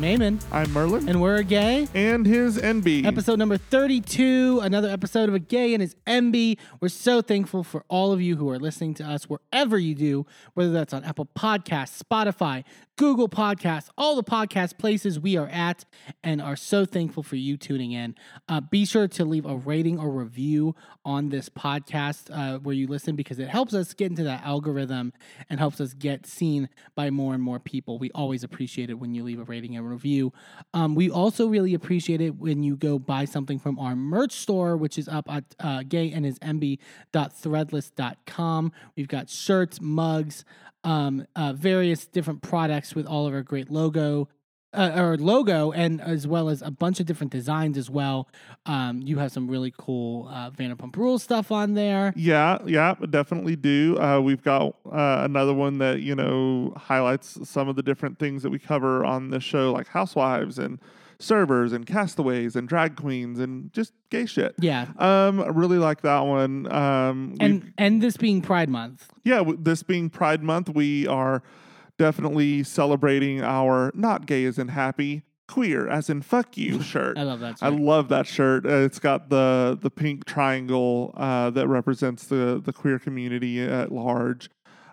I'm Eamon, I'm Merlin. and we're a gay. And his Enby. Episode number 32, another episode of A Gay and His Enby. We're so thankful for all of you who are listening to us wherever you do, whether that's on Apple Podcasts, Spotify, Google Podcasts, all the podcast places we are at, and are so thankful for you tuning in. Uh, be sure to leave a rating or review on this podcast uh, where you listen because it helps us get into that algorithm and helps us get seen by more and more people. We always appreciate it when you leave a rating and review. Um, we also really appreciate it when you go buy something from our merch store, which is up at uh, gayandhisenby.threadless.com. We've got shirts, mugs, um, uh, various different products with all of our great logo. Uh, or logo and as well as a bunch of different designs as well. Um, you have some really cool uh, Vanderpump Rules stuff on there. Yeah, yeah, definitely do. Uh, we've got uh, another one that, you know, highlights some of the different things that we cover on the show, like housewives and servers and castaways and drag queens and just gay shit. Yeah, Um, I really like that one. Um, and and this being Pride Month, yeah, w- this being Pride Month, we are definitely celebrating our not gay as in happy, queer as in fuck you shirt. I love that. I shirt. love that shirt. Uh, it's got the the pink triangle uh, that represents the the queer community at large.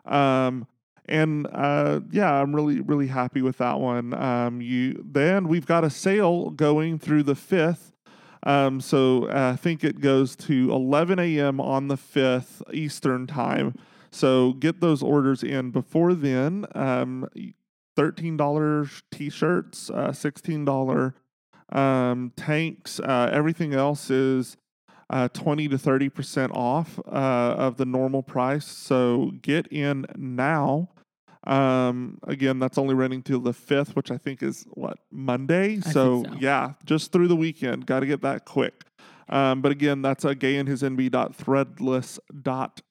Um, and uh, yeah, I'm really really happy with that one. Um, you then we've got a sale going through the fifth. Um, so uh, I think it goes to 11 a.m. on the 5th Eastern time. So get those orders in before then. Um, $13 t shirts, uh, $16 um, tanks. Uh, everything else is uh, 20 to 30% off uh, of the normal price. So get in now. Um, again, that's only running till the 5th, which I think is what, Monday? so, so. yeah, just through the weekend. Got to get that quick. Um, but again, that's a gayandhisenby.threadless.com.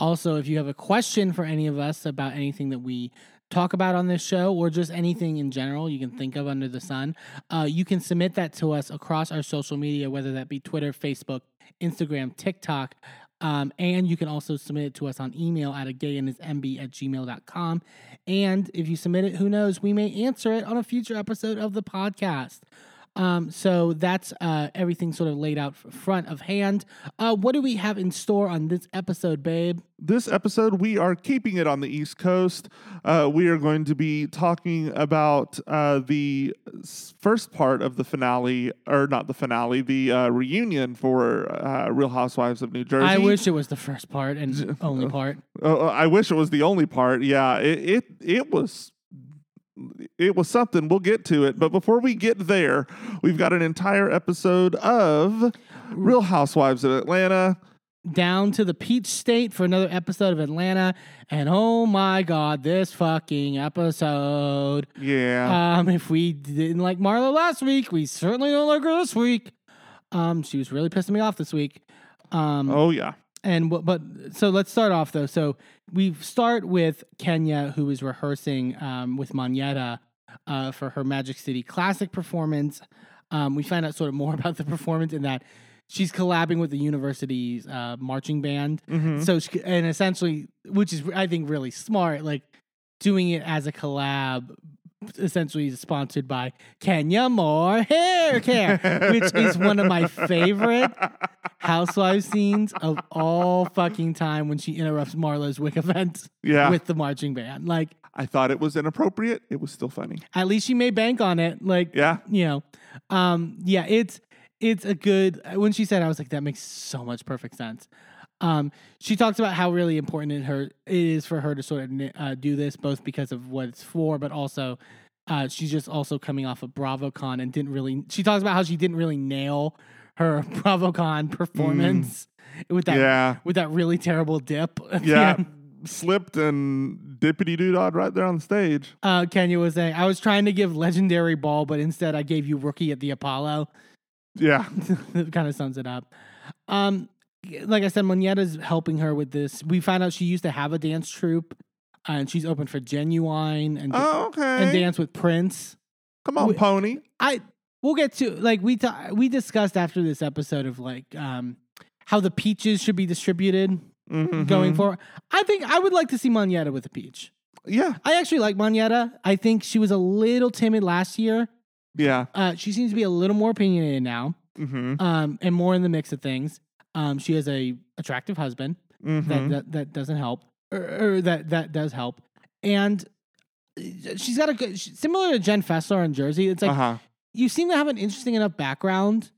Also, if you have a question for any of us about anything that we talk about on this show or just anything in general you can think of under the sun, uh, you can submit that to us across our social media, whether that be Twitter, Facebook, Instagram, TikTok. Um, and you can also submit it to us on email at a gayandhisenby at gmail.com. And if you submit it, who knows, we may answer it on a future episode of the podcast. Um, so that's uh, everything sort of laid out front of hand. Uh, what do we have in store on this episode, babe? this episode, we are keeping it on the East Coast. Uh, we are going to be talking about uh, the first part of the finale, or not the finale, the uh, reunion for uh, Real Housewives of New Jersey. I wish it was the first part and only part. Uh, I wish it was the only part. Yeah, it it, it was. It was something. We'll get to it. But before we get there, we've got an entire episode of Real Housewives of Atlanta. Down to the Peach State for another episode of Atlanta. And oh my God, this fucking episode. Yeah. Um, if we didn't like Marlo last week, we certainly don't like her this week. Um, she was really pissing me off this week. Um, oh, yeah. And but, but so let's start off though. So we start with Kenya, who is rehearsing um, with Monyetta uh, for her Magic City Classic performance. Um, we find out sort of more about the performance in that she's collabing with the university's uh, marching band. Mhm. So she, and essentially, which is I think really smart, like doing it as a collab. Essentially sponsored by Kenya Moore Hair Care, which is one of my favorite housewife scenes of all fucking time when she interrupts Marlo's Wick event Yeah. with the marching band. Like, I thought it was inappropriate. It was still funny. at least she made bank on it. Like, Yeah. you know, um, yeah, it's it's a good. When she said, I was like, that makes so much perfect sense. Um, she talks about how really important it her it is for her to sort of uh, do this, both because of what it's for, but also uh, she's just also coming off of BravoCon and didn't really. She talks about how she didn't really nail her BravoCon performance with that yeah. with that really terrible dip. Yeah. Slipped and dippity doo right there on the stage. Uh, Kenya was saying, I was trying to give legendary ball, but instead I gave you rookie at the Apollo. Yeah. it kind of sums it up. Um, like I said, Monyetta's helping her with this. We found out she used to have a dance troupe, uh, and she's open for Ginuwine and Oh, okay. and dance with Prince. Come on, we- pony. I we'll get to like we ta- we discussed after this episode of like um how the peaches should be distributed Mhm. going forward. I think I would like to see Monyetta with a peach. Yeah, I actually like Monyetta. I think she was a little timid last year. yeah. Uh, she seems to be a little more opinionated now, Mm-hmm. um, and more in the mix of things. Um, she has a attractive husband mm-hmm. that, that that doesn't help, or, or that that does help, and uh, she's got a good similar to Jen Fessler in Jersey. It's like uh-huh. you seem to have an interesting enough background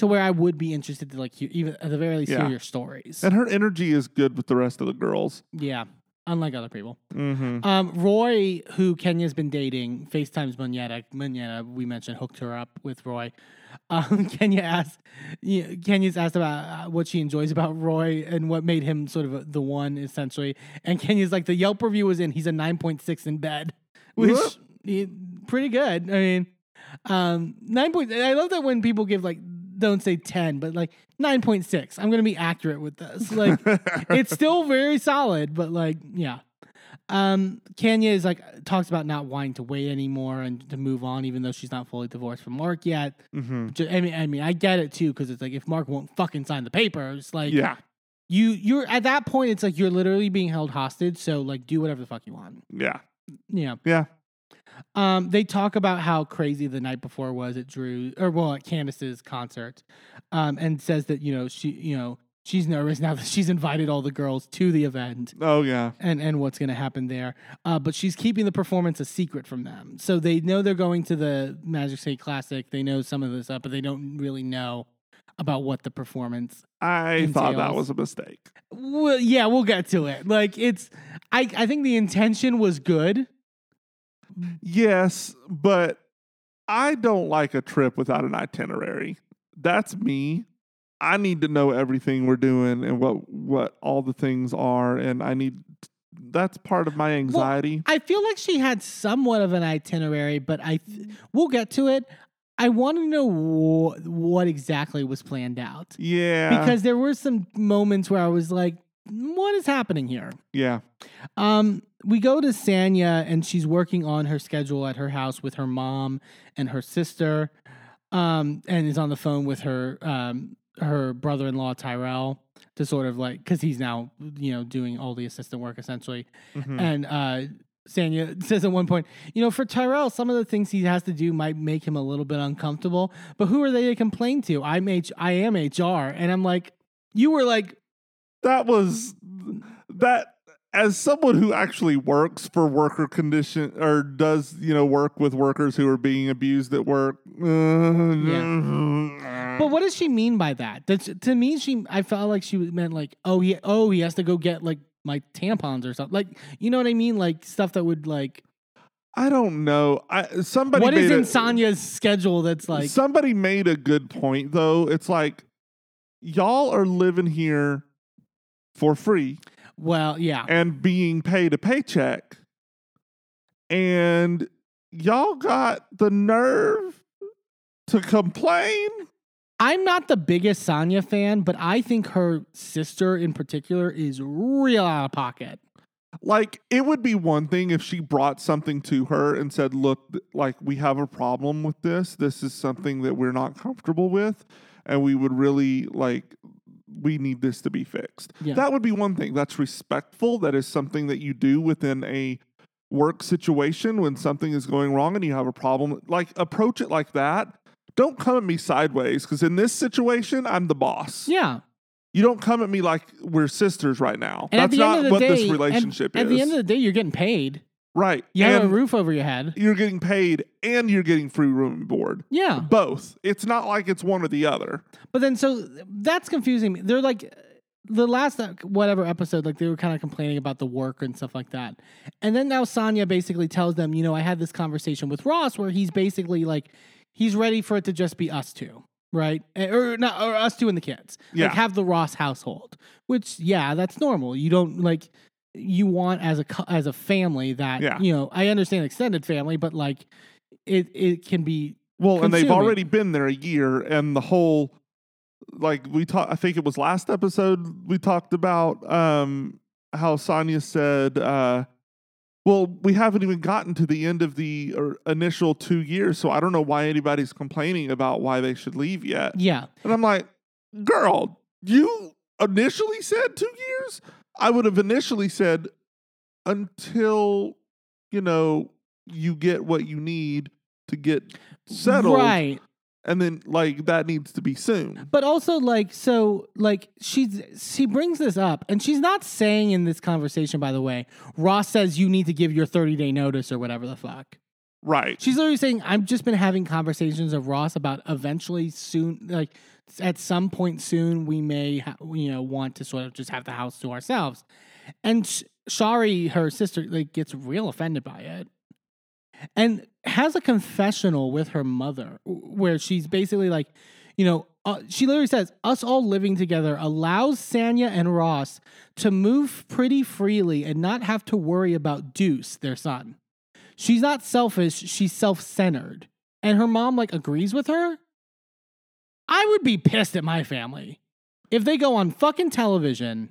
to where I would be interested to like hear, even at the very least Yeah. hear your stories. And her energy is good with the rest of the girls. yeah, unlike other people. Mm-hmm. Um, Roy, who Kenya's been dating, FaceTimes Monyetta. Monyetta, we mentioned, hooked her up with Roy. Um, Kenya asked, Kenya's asked about uh, what she enjoys about Roy and what made him sort of the one, essentially. And Kenya's like, the Yelp review was in, he's a 9.6 in bed, which Whoop. he, pretty good. I mean, um, 9. Point, I love that when people give like, don't say 10, but like 9.6. I'm going to be accurate with this. Like, it's still very solid, but like, yeah. Um, Kenya is like talks about not wanting to wait anymore and to move on, even though she's not fully divorced from Marc yet. mm-hmm. Ju- I mean, I mean, I get it too because it's like if Marc won't fucking sign the papers, like Yeah, you, you're at that point, it's like you're literally being held hostage. So like, do whatever the fuck you want. yeah, Yeah. yeah. Um, they talk about how crazy the night before was at Drew or well at Candace's concert, um, and says that you know she, you know, she's nervous now that she's invited all the girls to the event Oh yeah, and and what's going to happen there. Uh, but she's keeping the performance a secret from them, so they know they're going to the Magic City Classic. They know some of this stuff, but they don't really know about what the performance. I thought that was a mistake. Well, yeah, we'll get to it. Like it's, I I think the intention was good. Yes, but I don't like a trip without an itinerary. That's me. I need to know everything we're doing and what what all the things are, and I need. That's part of my anxiety. I feel like she had somewhat of an itinerary, but I th- we'll get to it. I want to know wh- what exactly was planned out yeah, because there were some moments where I was like, "What is happening here?" yeah, Um, we go to Sanya and she's working on her schedule at her house with her mom and her sister, um, and is on the phone with her um, her brother in law Tyrell to sort of like because he's now you know doing all the assistant work essentially, mhm. and uh, Sanya says at one point, you know, for Tyrell, some of the things he has to do might make him a little bit uncomfortable, but who are they to complain to? I'm H- I am HR, and I'm like, you were like that was that. As someone who actually works for worker condition or does you know work with workers who are being abused at work, yeah. Uh, but what does she mean by that? That's, to me, she I felt like she meant like, oh he oh he has to go get like my tampons or something. Like you know what I mean? Like stuff that would like I don't know. I somebody what is in a- Sanya's schedule that's like somebody made a good point though. It's like y'all are living here for free well yeah and being paid a paycheck, and y'all got the nerve to complain. I'm not the biggest Sanya fan, but I think her sister in particular is real out of pocket. Like it would be one thing if she brought something to her and said, "Look, like we have a problem with this. This is something that we're not comfortable with, and we would really like we need this to be fixed." Yeah. That would be one thing. That's respectful. That is something that you do within a work situation when something is going wrong and you have a problem. Like approach it like that. Don't come at me sideways because in this situation, I'm the boss. Yeah. You don't come at me like we're sisters right now. And That's not what day, this relationship at, is. At the end of the day, you're getting paid. Right. You have a roof over your head. you're getting paid and you're getting free room and board. Yeah. Both. It's not like it's one or the other. But then, so that's confusing me. They're like, the last uh, whatever episode, like they were kind of complaining about the work and stuff like that. And then now Sanya basically tells them, you know, I had this conversation with Ross where he's basically like, he's ready for it to just be us two, right? Eh, Or not, or us two and the kids. Yeah. Like have the Ross household, which yeah, that's normal. You don't like you want as a as a family that Yeah. you know. I understand extended family, but like it it can be Well, and they've already been there a year, and the whole like we talked. I think it was last episode we talked about um how Sanya said, uh, "Well, we haven't even gotten to the end of the or initial two years, so I don't know why anybody's complaining about why they should leave yet." yeah. And I'm like, "Girl, you initially said two years. I would have initially said." Until you know, you get what you need to get settled. Right. And then like that needs to be soon. But also like so like she's she brings this up and she's not saying in this conversation by the way Ross says you need to give your 30 day notice or whatever the fuck. Right. She's literally saying I've just been having conversations of Ross about eventually soon like at some point soon we may ha- you know want to sort of just have the house to ourselves. And Sh- Shari her sister like gets real offended by it. And has a confessional with her mother where she's basically like, you know, uh, she literally says, Us all living together allows Sanya and Ross to move pretty freely and not have to worry about Deuce, their son. She's not selfish, she's self centered. And her mom, like, agrees with her. I would be pissed at my family if they go on fucking television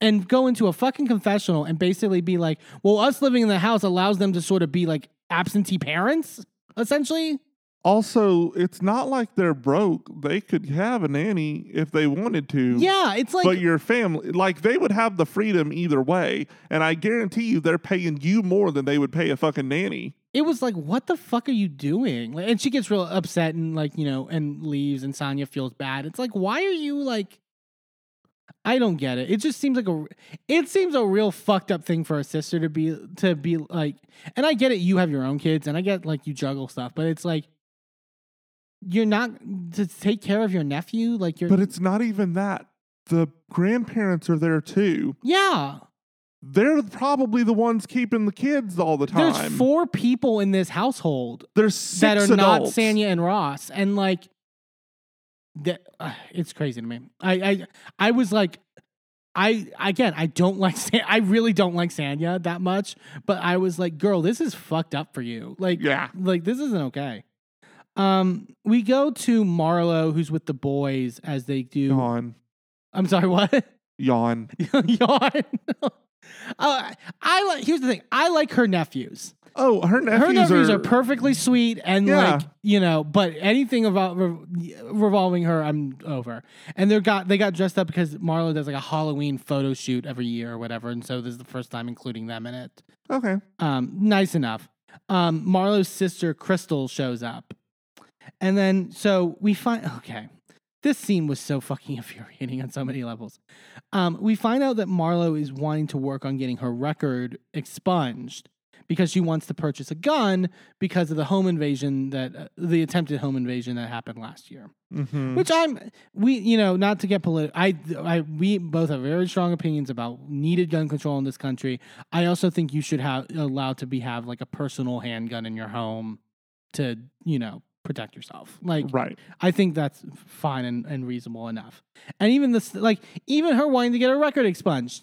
and go into a fucking confessional and basically be like, well, us living in the house allows them to sort of be like absentee parents, essentially. Also, it's not like they're broke. They could have a nanny if they wanted to. Yeah, it's like but your family, like they would have the freedom either way. And I guarantee you they're paying you more than they would pay a fucking nanny. It was like, what the fuck are you doing? Like, and she gets real upset and like, you know, and leaves and Sanya feels bad. It's like, why are you like I don't get it. It just seems like a it seems a real fucked up thing for a sister to be to be like and I get it you have your own kids and I get like you juggle stuff, but it's like you're not to take care of your nephew like you're But it's not even that. The grandparents are there too. Yeah. They're probably the ones keeping the kids all the time. There's four people in this household There's six that are not. Sanya and Ross, and like that, uh, it's crazy to me. I, I, I was like, I again, I don't like. San- I really don't like Sanya that much, but I was like, girl, this is fucked up for you. Like, Yeah. like this isn't okay. Um, we go to Marlo, who's with the boys as they do. Yawn. I'm sorry, what? Yawn. Yawn. uh, I like. Here's the thing. I like her nephews. Oh, her nephews, her nephews are, are, perfectly sweet and Yeah. like you know but anything about re- revolving her i'm over and they got they got dressed up because marlo does like a halloween photo shoot every year or whatever and so this is the first time including them in it Okay. um nice enough um marlo's sister crystal shows up and then so we find okay this scene was so fucking infuriating on so many levels um we find out that marlo is wanting to work on getting her record expunged because she wants to purchase a gun because of the home invasion that uh, the attempted home invasion that happened last year. Mm-hmm. Which I'm we you know not to get political. I I we both have very strong opinions about needed gun control in this country. I also think you should have allowed to be have like a personal handgun in your home to you know protect yourself. Like right. I think that's fine and, and reasonable enough. And even this like even her wanting to get her record expunged.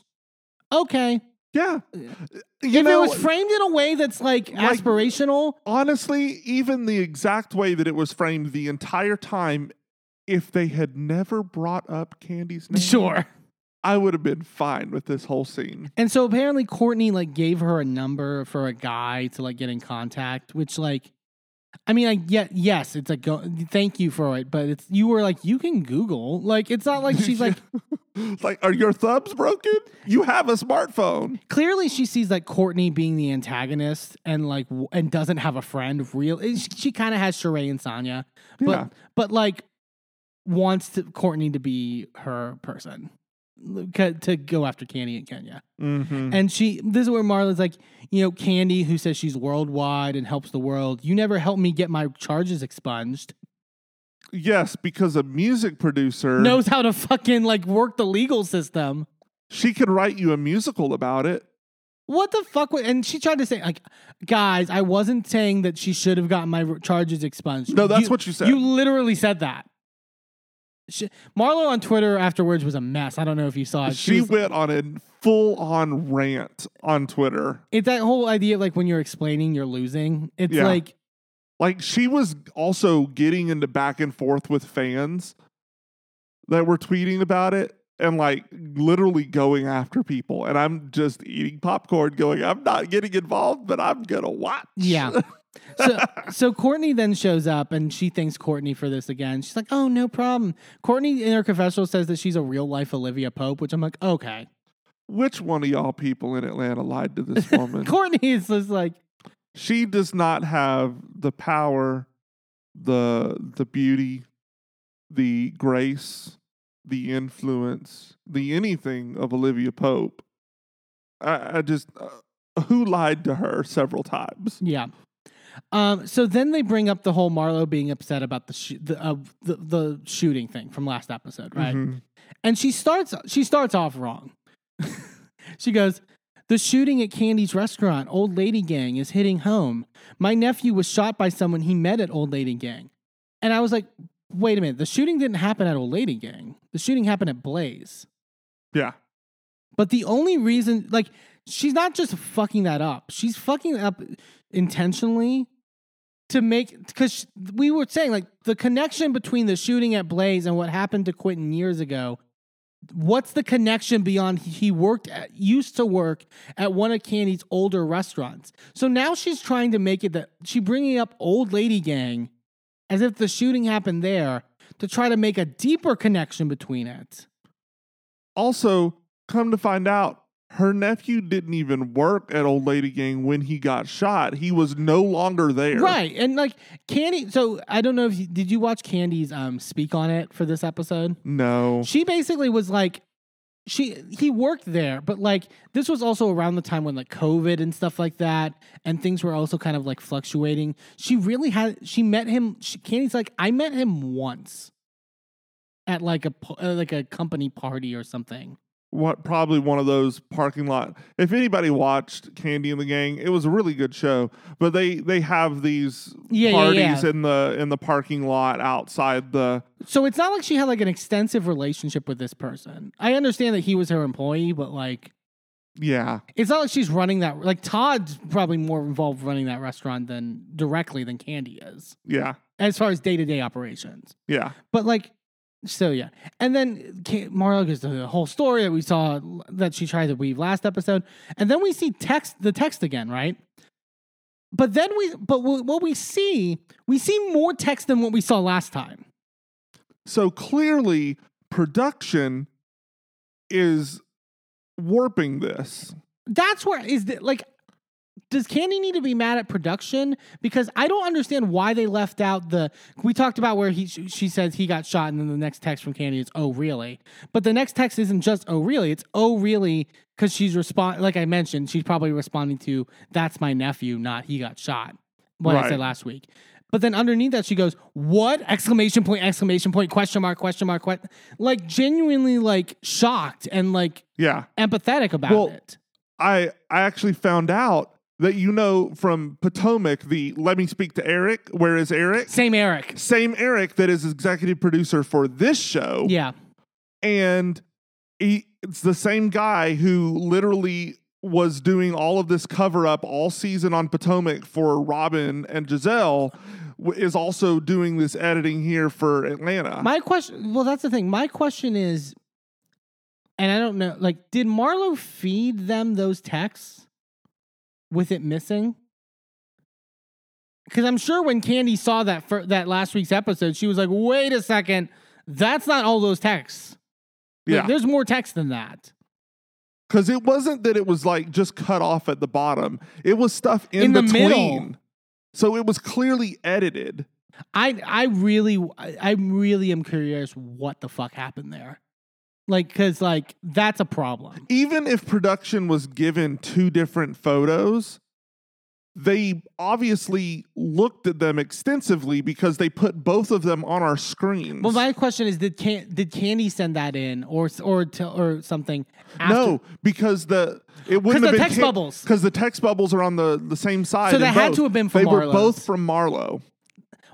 Okay. Yeah. Uh, uh, you if know, it was framed in a way that's like, Like- aspirational, honestly, even the exact way that it was framed the entire time, if they had never brought up Kandi's name, sure. I would have been fine with this whole scene. And so apparently Courtney like gave her a number for a guy to like get in contact, which like I mean, I get yes, it's like go, thank you for it, but it's you were like you can Google, like it's not like she's like like, are your thumbs broken? You have a smartphone. clearly she sees like Courtney being the antagonist and like w- and doesn't have a friend. Real, eh, she, she kind of has Sheree and Sanya, but Yeah. but like wants to, Courtney to be her person to go after Kandi in Kenya. Mm-hmm. And she, this is where Marlo's like, you know, Kandi, who says she's worldwide and helps the world. You never helped me get my charges expunged. Yes, because a music producer Knows how to fucking like work the legal system. she could write you a musical about it. What the fuck? wa- And she tried to say, like, guys, I wasn't saying that she should have gotten my charges expunged. No, that's what you said. You literally said that. She, Marlo on Twitter afterwards was a mess. I don't know if you saw it. She was- went on a full on rant on Twitter. it's that whole idea of like when you're explaining, you're losing. It's Yeah. like, Like she was also getting into back and forth with fans that were tweeting about it and like literally going after people. And I'm just eating popcorn going, I'm not getting involved, but I'm gonna watch. Yeah. so so Courtney then shows up and she thanks Courtney for this again. She's like, "Oh, no problem." Courtney in her confessional says that she's a real life Olivia Pope, which I'm like, "Okay." which one of y'all people in Atlanta lied to this woman? Courtney is just like, she does not have the power, the the beauty, the grace, the influence, the anything of Olivia Pope. I, I just uh, who lied to her several times. yeah. Um, so then they bring up the whole Marlo being upset about the sh- the, uh, the the shooting thing from last episode, right? Mhm. And she starts she starts off wrong. she goes, "The shooting at Kandi's restaurant, Old Lady Gang, is hitting home. My nephew was shot by someone he met at Old Lady Gang." And I was like, "Wait a minute. The shooting didn't happen at Old Lady Gang. The shooting happened at Blaze." Yeah. But the only reason, like, she's not just fucking that up. She's fucking up intentionally to make, because we were saying, like, the connection between the shooting at Blaze and what happened to Quentin years ago. What's the connection beyond he worked at, used to work at one of Kandi's older restaurants? So now she's trying to make it that she bringing up Old Lady Gang as if the shooting happened there to try to make a deeper connection between it. Also, come to find out, her nephew didn't even work at Old Lady Gang when he got shot. He was no longer there. Right. And like Kandi, so I don't know if you, did you watch Kandi's um speak on it for this episode? No. She basically was like she he worked there, but like this was also around the time when like COVID and stuff like that and things were also kind of like fluctuating. She really had she met him she, Kandi's like I met him once at like a uh, like a company party or something. What probably one of those parking lot if anybody watched Kandi and the gang it was a really good show but they they have these Yeah, yeah, parties yeah. in the in the parking lot outside the So it's not like she had like an extensive relationship with this person. I understand that he was her employee, but like yeah It's not like she's running that. Like Todd's probably more involved running that restaurant than directly than Kandi is, yeah as far as day to day operations. yeah But like, so yeah. And then Marlo gives the whole story that we saw that she tried to weave last episode, and then we see text the text again, right? But then we, but what we see, we see more text than what we saw last time. so clearly production is warping this that's where is the, like does Kandi need to be mad at production? Because I don't understand why they left out the. We talked about where he she says he got shot, and then the next text from Kandi is "Oh really?" But the next text isn't just "Oh really?" It's "Oh really?" because she's respond. Like I mentioned, she's probably responding to "That's my nephew," not "He got shot." What I said last week. But then underneath that, she goes, "What?" Exclamation point! Exclamation point! Question mark! Question mark! que-" Like genuinely like shocked and like yeah empathetic about Well, it. i i actually found out that you know from potomac the let me speak to eric where is eric Same Eric. same eric that is executive producer for this show Yeah. and he, it's the same guy who literally was doing all of this cover up all season on Potomac for Robin and Gizelle is also doing this editing here for Atlanta. My question, well, that's the thing. My question is, and I don't know, like, did Marlo feed them those texts with it missing? Because I'm sure when Kandi saw that for that last week's episode, she was like, "Wait a second, that's not all those texts. Like, yeah, there's more text than that." because it wasn't that it was like just cut off at the bottom; it was stuff in, In the between. middle. So it was clearly edited. I I really I really am curious what the fuck happened there. Like, because like that's a problem. even if production was given two different photos, they obviously looked at them extensively because they put both of them on our screens. Well, my question is, did Can- did Kandi send that in, or or to, or something? After? no, because the it wouldn't the have been text bubbles. because the text bubbles are on the the same side. So they had both. to have been from They were both from Marlo.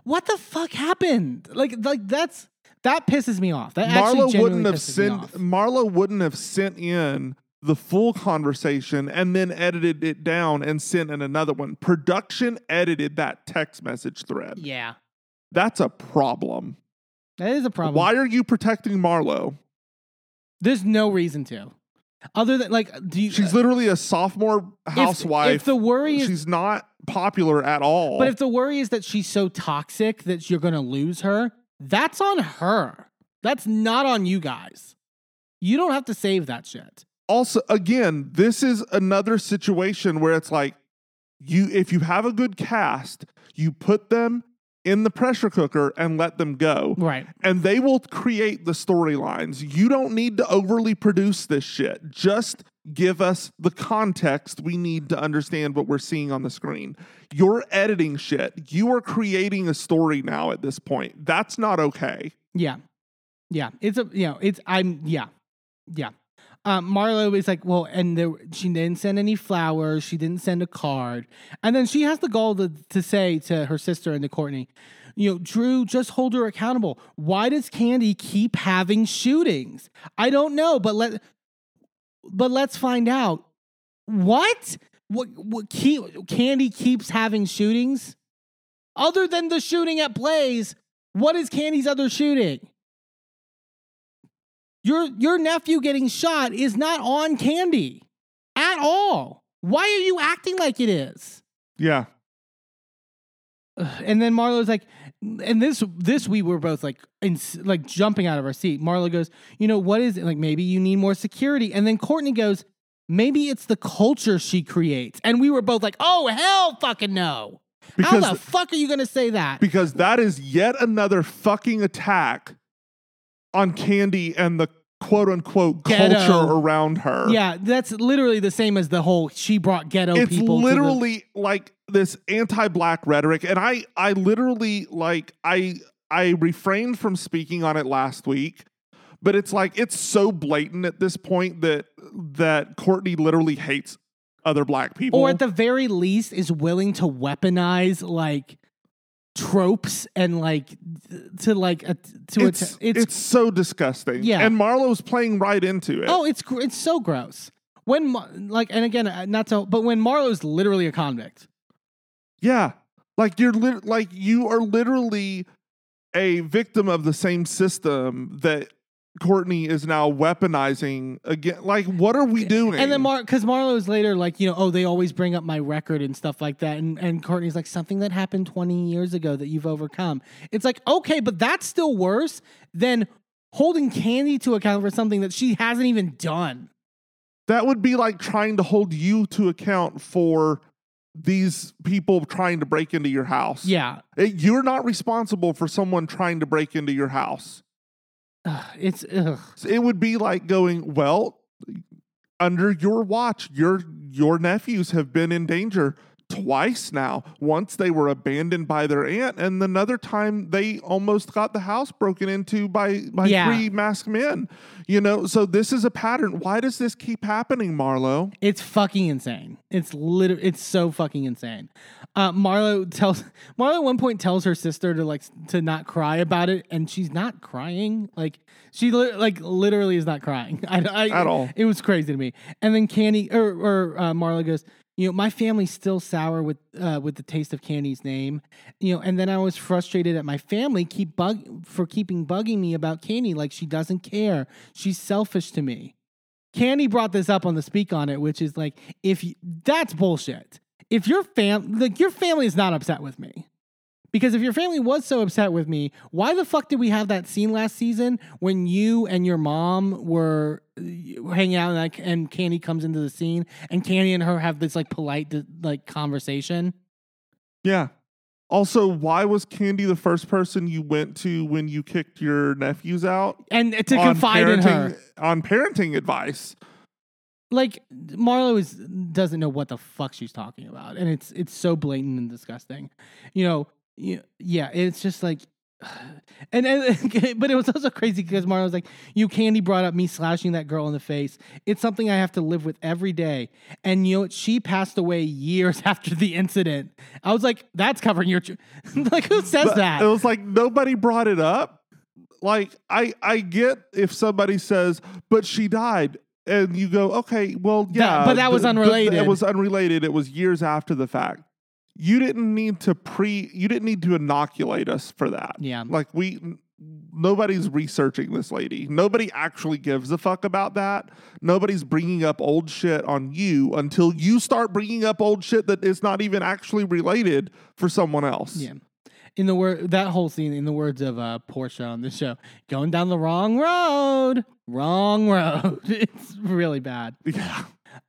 What the fuck happened? Like like that's that pisses me off. That actually wouldn't have sent off. Marlo wouldn't have sent in the full conversation and then edited it down and sent in another one. Production edited that text message thread. Yeah, That's a problem. that is a problem. Why are you protecting Marlo? There's no reason to, other than like, do you? She's uh, literally a sophomore if- housewife. If, the worry is, She's not popular at all. but if the worry is that she's so toxic that you're gonna lose her, that's on her. That's not on you guys. You don't have to save that shit. also again, this is another situation where it's like you if you have a good cast, you put them in the pressure cooker and let them go. Right. And they will create the storylines. You don't need to overly produce this shit. Just give us the context we need to understand what we're seeing on the screen. You're editing shit. You are creating a story now at this point. That's not okay. Yeah. Yeah. It's a, you know, it's, I'm, yeah. Yeah. Um, Marlo is like, well, and there, she didn't send any flowers. She didn't send a card. And then she has the gall to, to say to her sister and to Courtney, you know, Drew, just hold her accountable. Why does Kandi keep having shootings? I don't know, but let, but let's find out. What? What? What? Keep, Kandi keeps having shootings. Other than the shooting at Blaze, what is Kandi's other shooting? Your your nephew getting shot is not on Kandi at all. Why are you acting like it is? Yeah. And then Marlo's like, and this this we were both like, in, like jumping out of our seat. Marlo goes, you know what is it? Like maybe you need more security. And then Courtney goes, maybe it's the culture she creates. And we were both like, oh hell, fucking no. How the fuck are you gonna say that? because that is yet another fucking attack on Kandi and the quote unquote Ghetto. culture around her. yeah, that's literally the same as the whole she brought ghetto it's people. the- literally like this anti-black rhetoric and i i literally like i i refrained from speaking on it last week but it's like it's so blatant at this point that that courtney literally hates other black people or at the very least is willing to weaponize like tropes and like to like a, to it's, att- it's so disgusting. Yeah. and Marlo's playing right into it. Oh it's it's so gross. When like and again uh, not so but when Marlo's literally a convict. Yeah. Like you're lit- like you are literally a victim of the same system that Courtney is now weaponizing again. Like, what are we doing? and then Mar because Marlo's later like you know oh they always bring up my record and stuff like that and and Courtney's like something that happened 20 years ago that you've overcome it's like okay but that's still worse than holding Kandi to account for something that she hasn't even done that would be like trying to hold you to account for these people trying to break into your house. yeah It- you're not responsible for someone trying to break into your house. Ugh, it's ugh. It would be like going, well, under your watch, your your nephews have been in danger twice now. Once they were abandoned by their aunt, and another time they almost got the house broken into by by Yeah. three masked men. You know, so this is a pattern. Why does this keep happening, Marlo? It's fucking insane. It's literally it's so fucking insane. Uh, Marlo tells Marlo at one point tells her sister to like to not cry about it, and she's not crying. Like she li- like literally is not crying I, I- At all. It was crazy to me. And then Kandi or or uh, Marlo goes, you know, my family's still sour with uh, with the taste of Kandi's name. You know, and then I was frustrated at my family keep bug for keeping bugging me about Kandi, like she doesn't care. She's selfish to me. Kandi brought this up on the speak on it, which is like, if you, that's bullshit. If your fam, like your family is not upset with me, because if your family was so upset with me, why the fuck did we have that scene last season when you and your mom were uh, hanging out and, like, and Kandi comes into the scene and Kandi and her have this like polite like conversation? Yeah. Also, why was Kandi the first person you went to when you kicked your nephews out? And to on confide in her, On parenting advice. like Marlo is doesn't know what the fuck she's talking about, and it's it's so blatant and disgusting. You know, you, yeah, it's just like, and, and but it was also crazy because Marlo was like, "You Kandi brought up me slashing that girl in the face. It's something I have to live with every day." And you know, she passed away years after the incident. I was like, "That's covering your tr-. like who says But that?" It was like nobody brought it up. Like I I get if somebody says, but she died. And you go, okay, well, yeah. but that was unrelated. It was unrelated. It was years after the fact. You didn't need to pre you didn't need to inoculate us for that. Yeah. Like we nobody's researching this lady. Nobody actually gives a fuck about that. Nobody's bringing up old shit on you until you start bringing up old shit that is not even actually related for someone else. Yeah. in the word that whole scene, in the words of uh, Porsha on the show, going down the wrong road, wrong road. it's really bad. Yeah.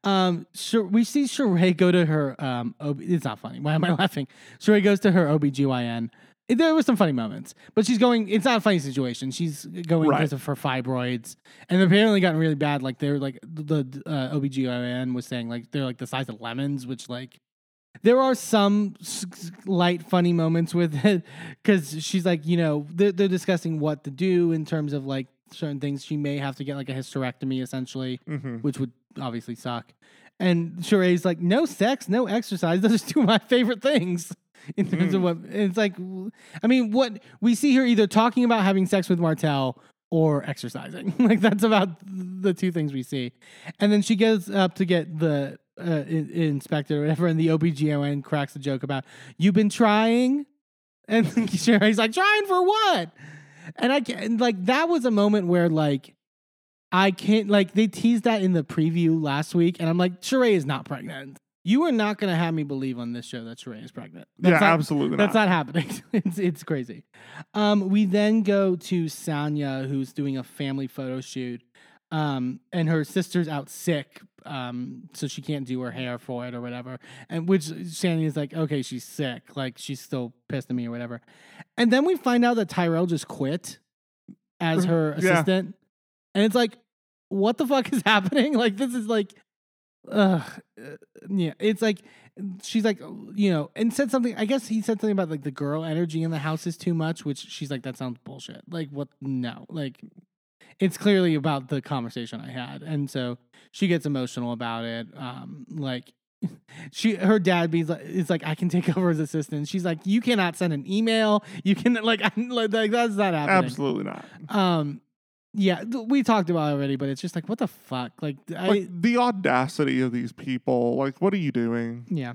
Um, sure, we see Sheree go to her um. OB, it's not funny. Why am I laughing? Sheree goes to her OBGYN. There were some funny moments, but she's going. It's not a funny situation. She's going Right. because of her fibroids, and they're apparently gotten really bad. Like they're like the uh, OBGYN was saying, like they're like the size of lemons, which like there are some s- s- light funny moments with it because she's like, you know, they're, they're discussing what to do in terms of like certain things. She may have to get like a hysterectomy essentially hmm which would obviously suck. And Sheree's like, no sex, no exercise. Those are two of my favorite things. In terms of what it's like, I mean, what we see her either talking about having sex with Martell or exercising. like that's about the two things we see. And then she goes up to get the uh, in- inspector or whatever, and the OBGYN cracks a joke about, you've been trying? And Sheree's like, trying for what? And I can like that was a moment where like I can't like they teased that in the preview last week, and I'm like, Sheree is not pregnant. You are not going to have me believe on this show that Sheree is pregnant. That's yeah, not, absolutely That's not. not happening. it's it's crazy. Um, we then go to Sanya, who's doing a family photo shoot, um, and her sister's out sick, um, so she can't do her hair for it or whatever. And which Sanya's like, okay, she's sick, like she's still pissed at me or whatever. And then we find out that Tyrell just quit as her Yeah. assistant, and it's like, what the fuck is happening? Like this is like, ugh, uh, yeah, it's like she's like, you know, and said something. I guess he said something about like the girl energy in the house is too much, which she's like, that sounds bullshit. Like, what? No, like, it's clearly about the conversation I had, and so she gets emotional about it. Um, like. She, her dad be like, is like, I can take over as assistant. She's like, you cannot send an email. You can like, like, like that's not happening. Absolutely not. Um, yeah, we talked about it already, but it's just like, what the fuck? Like, I, Like the audacity of these people. Like, what are you doing? Yeah.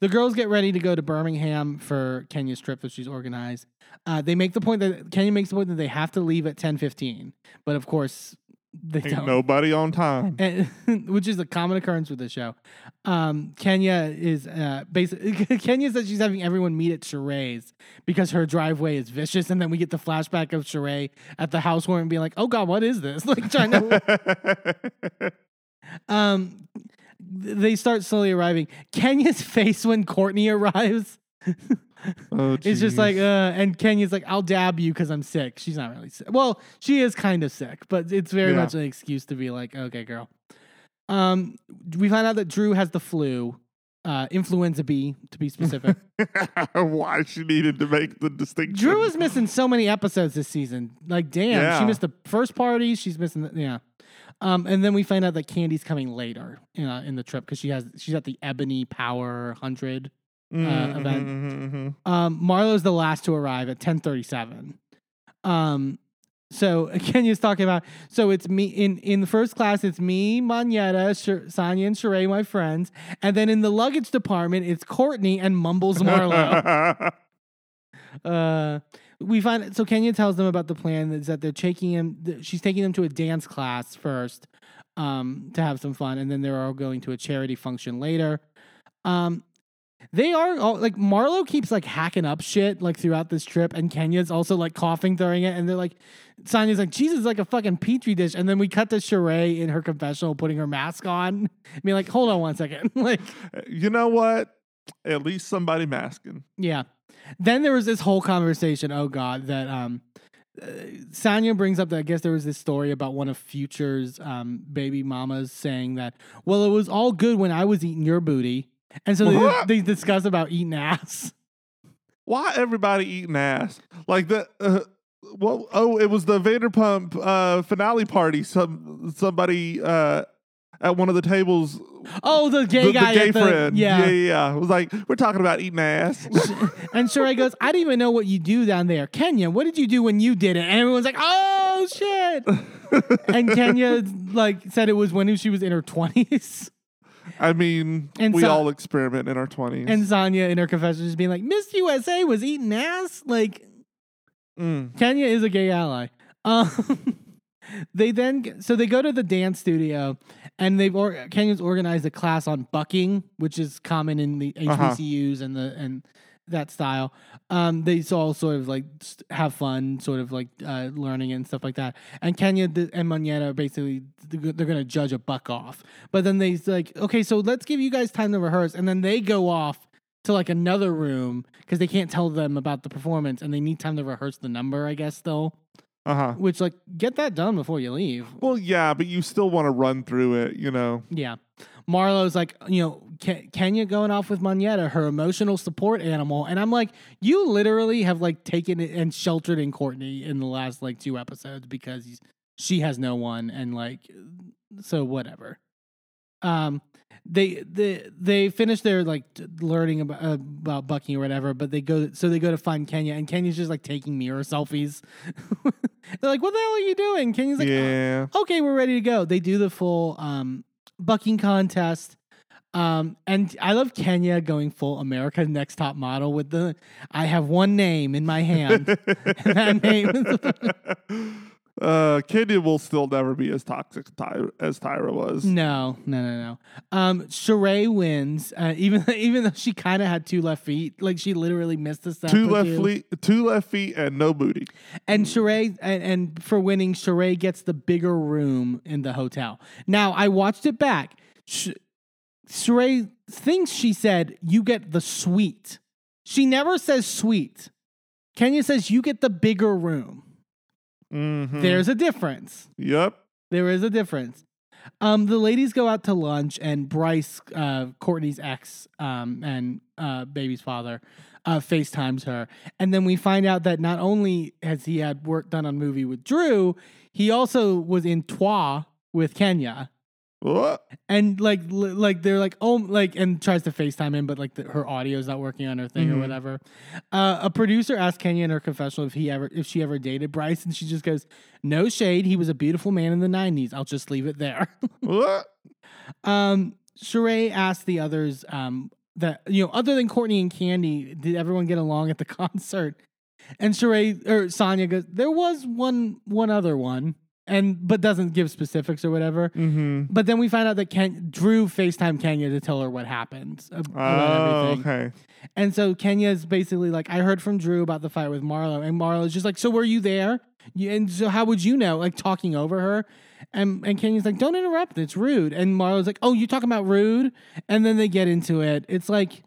The girls get ready to go to Birmingham for Kenya's trip that she's organized. Uh, they make the point that Kenya makes the point that they have to leave at ten fifteen, but of course they Ain't don't. nobody on time. And, which is a common occurrence with this show. Um, Kenya is uh, basically Kenya says she's having everyone meet at Sheree's because her driveway is vicious, and then we get the flashback of Sheree at the house warming being like, "Oh God, what is this?" Like trying to um they start slowly arriving. Kenya's face when courtney arrives oh, is just like uh and kenya's like i'll dab you because i'm sick. She's not really sick. Well she is kind of sick but it's very Yeah. much an excuse to be like okay girl. Um we find out that drew has the flu uh influenza b to be specific. Why she needed to make the distinction. drew is missing so many episodes this season. Like damn she missed the first party she's missing the, yeah um, and then we find out that Kandi's coming later uh, in the trip because she has she's at the Ebony Power Hundred. Mhm, event. mhm, mhm. Um, Marlo's the last to arrive at ten thirty seven. Um, so Kenya's talking about so it's me in in the first class it's me, Monyetta, Sh- Sanya, and Sheree, my friends, and then in the luggage department it's Courtney and Mumbles Marlo. uh, we find so Kenya tells them about the plan is that they're taking him. She's taking them to a dance class first, um, to have some fun, and then they're all going to a charity function later. Um, they are all like Marlo keeps like hacking up shit like throughout this trip, and Kenya's also like coughing during it, and they're like, Sanya's like, Jesus, is like a fucking petri dish, and then we cut to Sheree in her confessional putting her mask on, I mean, like, hold on one second, like. you know what? At least somebody masking. Yeah. Then there was this whole conversation. Oh God, that um, uh, Sanya brings up that I guess there was this story about one of Future's um baby mamas saying that well, it was all good when I was eating your booty, and so they, they discuss about eating ass. Why everybody eating ass? Like the uh, well, oh, it was the Vanderpump uh, finale party. Some somebody uh, at one of the tables, Oh, the gay the, the gay at the, friend, yeah. yeah, yeah, yeah, was like, we're talking about eating ass. and Sheree goes, I didn't even know what you do down there. Kenya, what did you do when you did it? And everyone's like, oh shit. and Kenya like said it was when she was in her twenties. I mean, And we so- all experiment in our twenties. And Sanya in her confession just being like, Miss USA was eating ass. Like Mm. Kenya is a gay ally. Um, they then so they go to the dance studio and they've or, Kenya's organized a class on bucking, which is common in the Uh-huh. HBCUs and the and that style. Um, they all sort of like have fun, sort of like uh, learning and stuff like that. And Kenya and are basically they're gonna judge a buck off, but then they like, okay, so let's give you guys time to rehearse, and then they go off to like another room because they can't tell them about the performance, and they need time to rehearse the number, I guess, still. Uh huh. Which like get that done before you leave. Well, yeah, but you still want to run through it, you know. Yeah. Marlo's like, you know, Ke- Kenya going off with Monyetta, her emotional support animal. And I'm like, you literally have like taken it and sheltered in Courtney in the last like two episodes because she has no one. And like, so whatever. Um, they they they finish their like learning about uh, about Bucky or whatever, but they go so they go to find Kenya and Kenya's just like taking mirror selfies. They're like, "What the hell are you doing?" Kenya's like, yeah. okay, we're ready to go. They do the full um, bucking contest. Um, and I love Kenya going full America's Next Top Model with the I have one name in my hand. and that name is uh, Kenya will still never be as toxic as Tyra was. No, no, no, no. Um, Sheree wins, uh, even even though she kind of had two left feet, like she literally missed the step. Two left feet, two left feet, and no booty. And Sheree, and, and for winning, Sheree gets the bigger room in the hotel. Now, I watched it back. Sh- Sheree thinks she said, You get the suite. She never says suite. Kenya says, You get the bigger room. Mm-hmm. There's a difference. Yep. There is a difference. Um, the ladies go out to lunch, and Bryce, uh, Courtney's ex, um, and uh, baby's father, uh, FaceTimes her, and then we find out that not only has he had work done on movie with Drew, he also was in Twa with Kenya, What? and like, li- like they're like, oh, like, and tries to FaceTime him, but like the, her audio's not working on her thing or Mhm. whatever. Uh, a producer asked Kenya in her confessional if he ever, if she ever dated Bryce, and she just goes, "No shade. He was a beautiful man in the '90s. I'll just leave it there." What? Um, Sheree asked the others um, that you know, other than Courtney and Kandi, did everyone get along at the concert? And Sheree or Sanya goes, there was one one other one, and but doesn't give specifics or whatever. Mm-hmm. But then we find out that Ken, Drew FaceTime Kenya to tell her what happened about Oh, okay. And so Kenya's basically like, I heard from Drew about the fight with Marlo, and Marlo's just like, so were you there? And so how would you know? Like talking over her, and and Kenya's like, don't interrupt, it's rude. And Marlo's like, oh, you talking about rude? And then they get into it. It's like,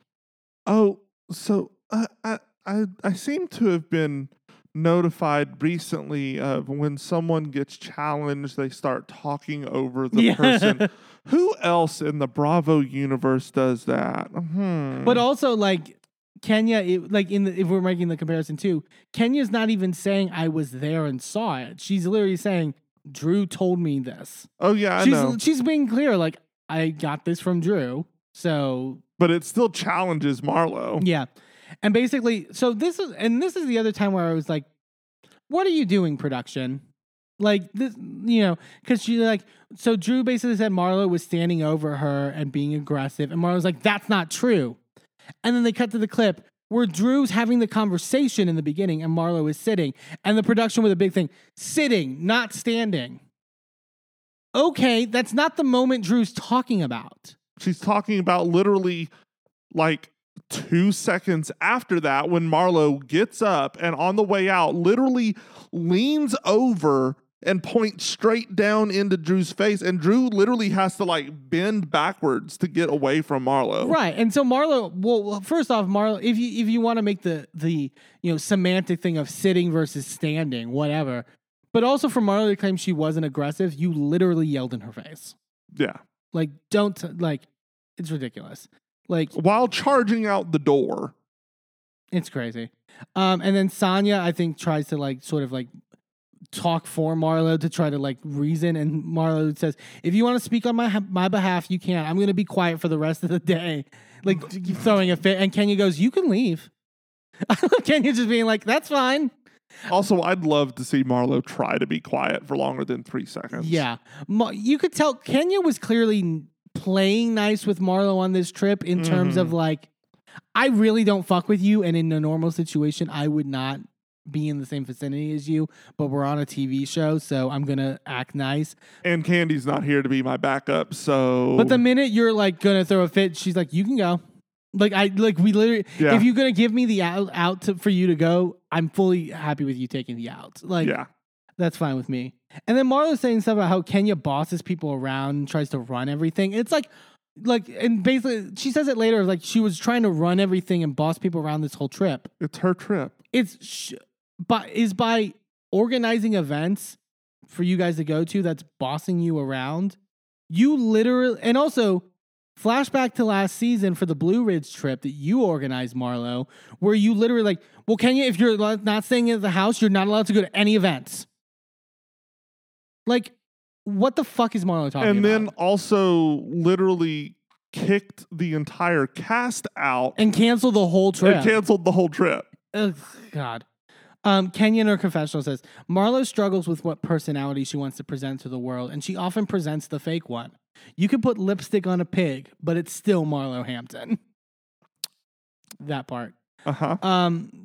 Oh, so uh, I I I seem to have been notified recently of when someone gets challenged, they start talking over the Yeah. person. Who else in the Bravo universe does that? Hmm. but also like. Kenya, it, like in the, if we're making the comparison too, Kenya's not even saying I was there and saw it. She's literally saying Drew told me this. oh yeah, I she's know. she's being clear, like I got this from Drew. So But it still challenges Marlo. Yeah. And basically, so this is, and this is the other time where I was like, what are you doing, production? Like this, you know, because she like, so Drew basically said Marlo was standing over her and being aggressive. And Marlo's like, that's not true. And then they cut to the clip where Drew's having the conversation in the beginning and Marlo is sitting. And the production with a big thing sitting, not standing. Okay, that's not the moment Drew's talking about. She's talking about literally like two seconds after that when Marlo gets up and on the way out literally leans over and points straight down into Drew's face. And Drew literally has to like bend backwards to get away from Marlo. Right. And so Marlo, well, first off, Marlo, if you if you want to make the the you know semantic thing of sitting versus standing, whatever, but also for Marlo to claim she wasn't aggressive, you literally yelled in her face. Yeah. Like, don't like, it's ridiculous. Like, While charging out the door. it's crazy. Um, and then Sanya, I think, tries to like sort of like talk for Marlo to try to like reason, and Marlo says, "If you want to speak on my my behalf, you can. I'm going to be quiet for the rest of the day." Like throwing a fit, and Kenya goes, "You can leave." I love Kenya just being like, "That's fine." Also, I'd love to see Marlo try to be quiet for longer than three seconds. Yeah, Ma- you could tell Kenya was clearly playing nice with Marlo on this trip in terms of mm-hmm. like, I really don't fuck with you, and in a normal situation, I would not be in the same vicinity as you. But we're on a TV show, so I'm gonna act nice. And Kandi's not here to be my backup, so But the minute you're like gonna throw a fit, she's like, "You can go." Like I like we literally. Yeah. If you're gonna give me the out out to, for you to go, I'm fully happy with you taking the out. Like yeah. that's fine with me. And then Marlo's saying stuff about how Kenya bosses people around and tries to run everything. It's like, like, and basically she says it later. Like she was trying to run everything and boss people around this whole trip. It's her trip. It's sh- but is by organizing events for you guys to go to that's bossing you around. You literally, and also flashback to last season for the Blue Ridge trip that you organized, Marlo, where you literally like, well, Kenya, if you're not staying at the house, you're not allowed to go to any events. Like, what the fuck is Marlo talking about? and about? then also literally kicked the entire cast out and cancel the whole trip. and canceled the whole trip. Ugh, God. Um, Kenya in her confessional says Marlo struggles with what personality she wants to present to the world, and she often presents the fake one. You can put lipstick on a pig, but it's still Marlo Hampton. that part. Uh huh. Um,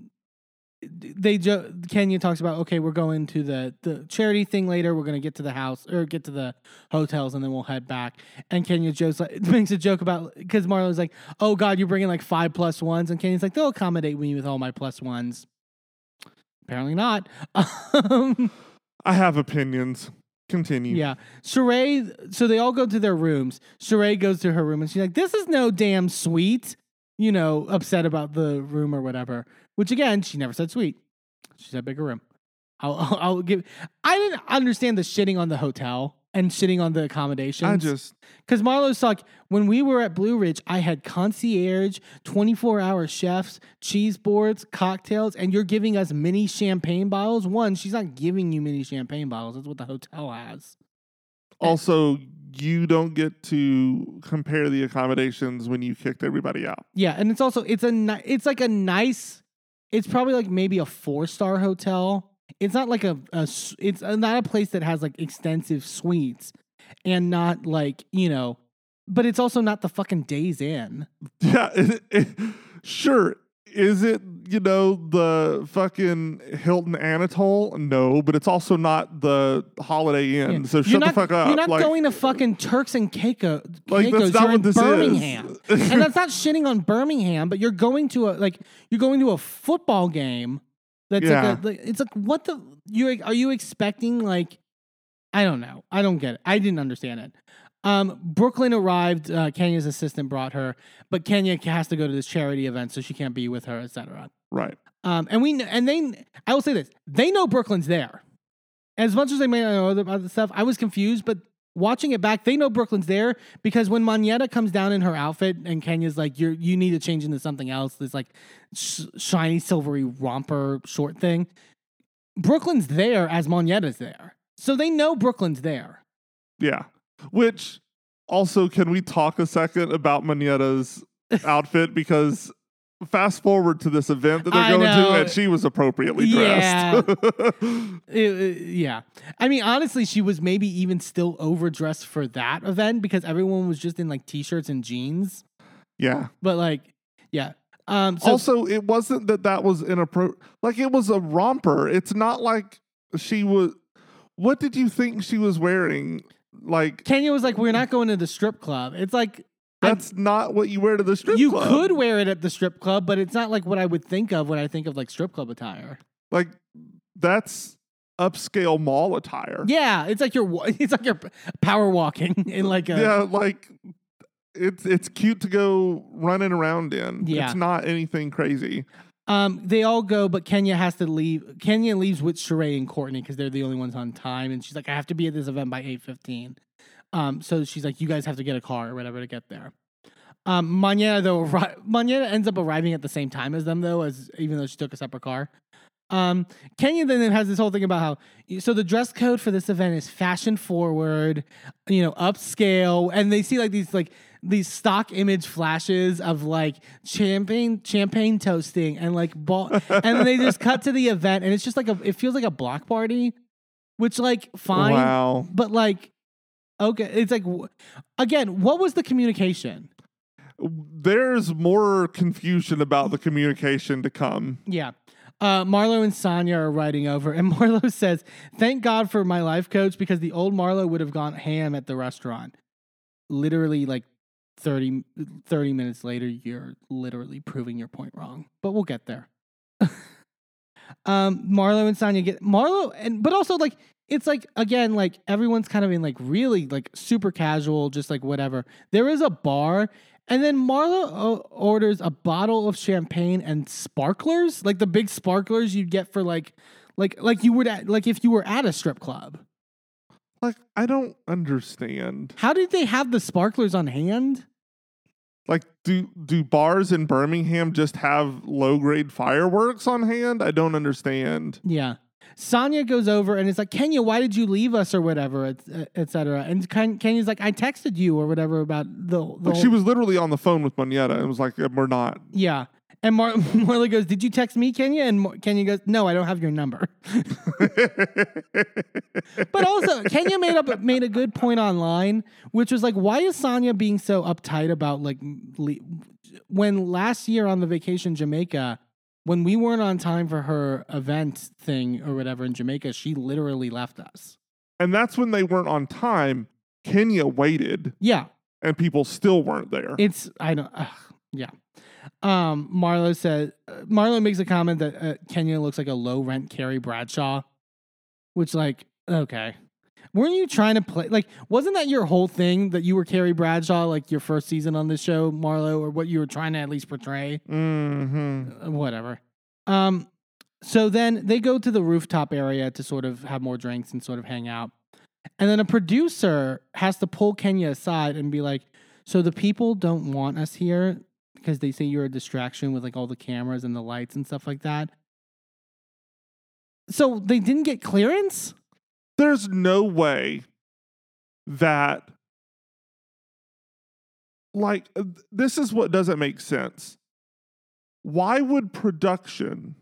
they jo- Kenya talks about okay, we're going to the the charity thing later. We're gonna get to the house or get to the hotels, and then we'll head back. And Kenya jokes like makes a joke about because Marlo's like, oh God, you're bringing like five plus ones, and Kenya's like, they'll accommodate me with all my plus ones. Apparently not. Um, I have opinions. Continue. yeah. Sheree, so they all go to their rooms. Sheree goes to her room and she's like, This is no damn suite. You know, upset about the room or whatever. Which again, she never said sweet. She said bigger room. I'll, I'll, I'll give. I didn't understand the shitting on the hotel and shitting on the accommodations. I just Because Marlo's like, when we were at Blue Ridge, I had concierge, 24 hour chefs, cheese boards, cocktails, and you're giving us mini champagne bottles. One, she's not giving you mini champagne bottles. That's what the hotel has. Eh. also you don't get to compare the accommodations when you kicked everybody out. Yeah, and it's also it's a ni- it's like a nice. It's probably like maybe a four star hotel. It's not like a, it's not a place that has like extensive suites, and not like you know, but it's also not the fucking Days Inn. Yeah, it, it, sure. Is it you know the fucking Hilton Anatole? No, but it's also not the Holiday Inn. Yeah. So You're shut not, the fuck up. You're not like, going to fucking Turks and Caicos. Like, that's not You're what in this is. Birmingham, and that's not shitting on Birmingham. But you're going to a like you're going to a football game. That's Yeah. like, a, like it's like what the you are you expecting like I don't know. I don't get it. I didn't understand it. Um, Brooklyn arrived. Uh, Kenya's assistant brought her, but Kenya has to go to this charity event, so she can't be with her, etc. right. Um, and we and they, I will say this: they know Brooklyn's there. As much as they may know about the stuff, I was confused, but watching it back, they know Brooklyn's there because when Monyetta comes down in her outfit and Kenya's like, "You're you need to change into something else," this like sh- shiny silvery romper short thing. Brooklyn's there as Monyetta's there, so they know Brooklyn's there. Yeah. Which also, can we talk a second about Monyetta's outfit? Because fast forward to this event that they're I going know. to, and she was appropriately Yeah. dressed. It- it- yeah. I mean, honestly, she was maybe even still overdressed for that event because everyone was just in like t-shirts and jeans. yeah. But like, yeah. Um. So also, it wasn't that that was inappropriate. Like, it was a romper. It's not like she was. What did you think she was wearing? Like, Kenya was like, "We're not going to the strip club." It's like That's not what you wear to the strip you club. could wear it at the strip club, but it's not like what I would think of when I think of like strip club attire. Like, that's upscale mall attire. Yeah, it's like you're it's like you're power walking in like a yeah, like it's it's cute to go running around in. Yeah. It's not anything crazy. Um, they all go, but Kenya has to leave. Kenya leaves with Sheree and Courtney because they're the only ones on time, and she's like, "I have to be at this event by eight fifteen. Um, so she's like, "You guys have to get a car or whatever to get there." Um, Monyetta though, arri- Monyetta ends up arriving at the same time as them though, as even though she took a separate car. Um, Kenya then has this whole thing about how so the dress code for this event is fashion forward, you know, upscale, and they see like these like these stock image flashes of like champagne champagne toasting and like ball, and then they just cut to the event, and it's just like a it feels like a block party, which like fine, Wow. but like okay, it's like again, what was the communication? There's more confusion about the communication to come. Yeah. Uh, Marlo and Sanya are riding over, and Marlo says, Thank God for my life coach because the old Marlo would have gone ham at the restaurant. Literally, like 30, 30 minutes later, you're literally proving your point wrong. But we'll get there. um, Marlo and Sanya get Marlo, and but also like it's like again like everyone's kind of in like really like super casual, just like whatever. There is a bar, and then Marlo o- uh, orders a bottle of champagne and sparklers, like the big sparklers you'd get for like like like you would at like if you were at a strip club. Like, I don't understand. How did they have the sparklers on hand? Like, do do bars in Birmingham just have low grade fireworks on hand? I don't understand. Yeah. Sanya goes over and is like, Kenya, why did you leave us or whatever, et, et cetera. And Kenya's like, I texted you or whatever about the, the Like, she was literally on the phone with Monyetta and was like, "We're not." yeah. And Mar- Marlo goes, Did you text me, Kenya? And Mar- Kenya goes, No, I don't have your number. but also, Kenya made up made a good point online, which was like, why is Sanya being so uptight about like le- when last year on the vacation Jamaica, when we weren't on time for her event thing or whatever in Jamaica, she literally left us. and that's when they weren't on time. Kenya waited, Yeah, and people still weren't there. it's I don't. Ugh, yeah. Um, Marlo said uh, Marlo makes a comment that uh, Kenya looks like a low rent Carrie Bradshaw, which like okay. Weren't you trying to play like wasn't that your whole thing that you were Carrie Bradshaw like your first season on this show, Marlo, or what you were trying to at least portray? hmm Uh, whatever. Um, so then they go to the rooftop area to sort of have more drinks and sort of hang out. And then a producer has to pull Kenya aside and be like, So the people don't want us here because they say you're a distraction with like all the cameras and the lights and stuff like that. So they didn't get clearance? There's no way that, like, uh, this is what doesn't make sense. Why would production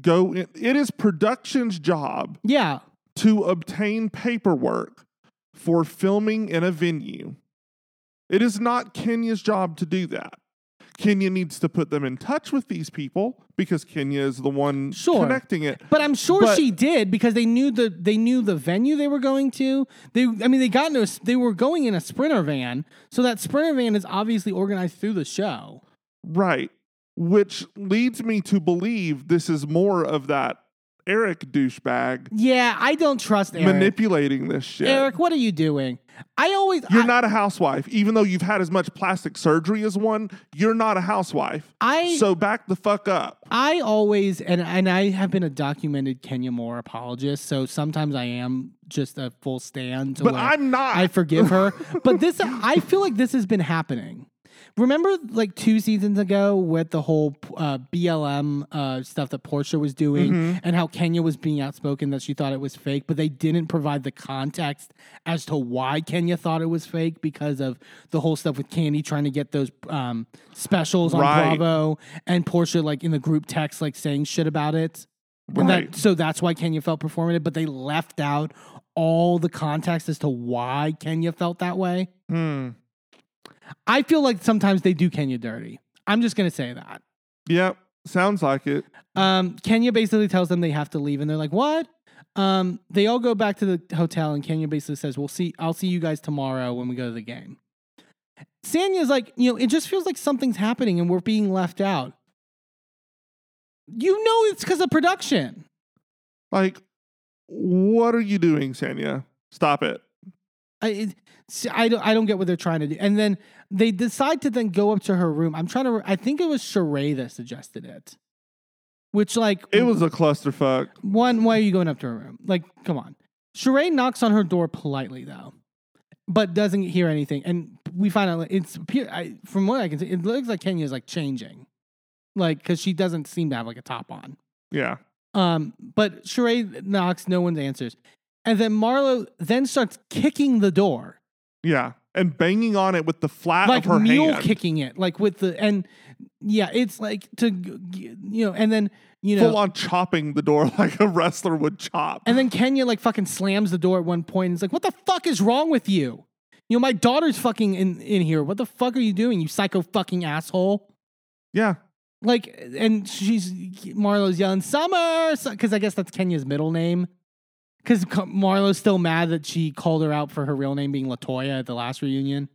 go in? It is production's job Yeah. to obtain paperwork for filming in a venue. It is not Kenya's job to do that. Kenya needs to put them in touch with these people because Kenya is the one Sure. connecting it. But I'm sure But- she did because they knew the they knew the venue they were going to. They I mean they got into a, they were going in a sprinter van, so that sprinter van is obviously organized through the show. Right. Which leads me to believe this is more of that Eric douchebag Yeah, I don't trust Eric. manipulating this shit. Eric, what are you doing? I always You're I, not a housewife. Even though you've had as much plastic surgery as one, you're not a housewife. I So back the fuck up. I always and and I have been a documented Kenya Moore apologist, so sometimes I am just a full stand. But where I'm not. I forgive her. but this, I feel like this has been happening. Remember, like two seasons ago, with the whole uh, BLM uh, stuff that Porsha was doing, Mm-hmm. and how Kenya was being outspoken that she thought it was fake, but they didn't provide the context as to why Kenya thought it was fake because of the whole stuff with Kandi trying to get those um, specials on Right. Bravo, and Porsha like in the group text like saying shit about it. And Right. that, so that's why Kenya felt performative, but they left out all the context as to why Kenya felt that way. Hmm. I feel like sometimes they do Kenya dirty. I'm just gonna say that. Yep. Sounds like it. Um, Kenya basically tells them they have to leave, and they're like, "What?" Um, they all go back to the hotel, and Kenya basically says, "We'll see. I'll see you guys tomorrow when we go to the game." Sanya's like, you know, it just feels like something's happening, and we're being left out. You know, it's because of production. Like, what are you doing, Sanya? Stop it. I, it, see, I don't I don't get what they're trying to do. And then they decide to then go up to her room. I'm trying to. I think it was Sheree that suggested it. Which like It was a clusterfuck. one. Why are you going up to her room? Like, come on. Sheree knocks on her door politely though, but doesn't hear anything. And we find out it's I, from what I can see, it looks like Kenya's like changing, like because she doesn't seem to have like a top on. Yeah. Um, but Sheree knocks, no one answers. And then Marlo then starts kicking the door. Yeah. And banging on it with the flat like of her mule hand. kicking it, like with the and yeah, it's like to you know, and then you know, Full on chopping the door like a wrestler would chop. and then Kenya like fucking slams the door at one point. And it's like, what the fuck is wrong with you? You know, my daughter's fucking in in here. What the fuck are you doing, you psycho fucking asshole? yeah. Like, and she's Marlo's yelling Summer because I guess that's Kenya's middle name. Because Marlo's still mad that she called her out for her real name being Latoya at the last reunion.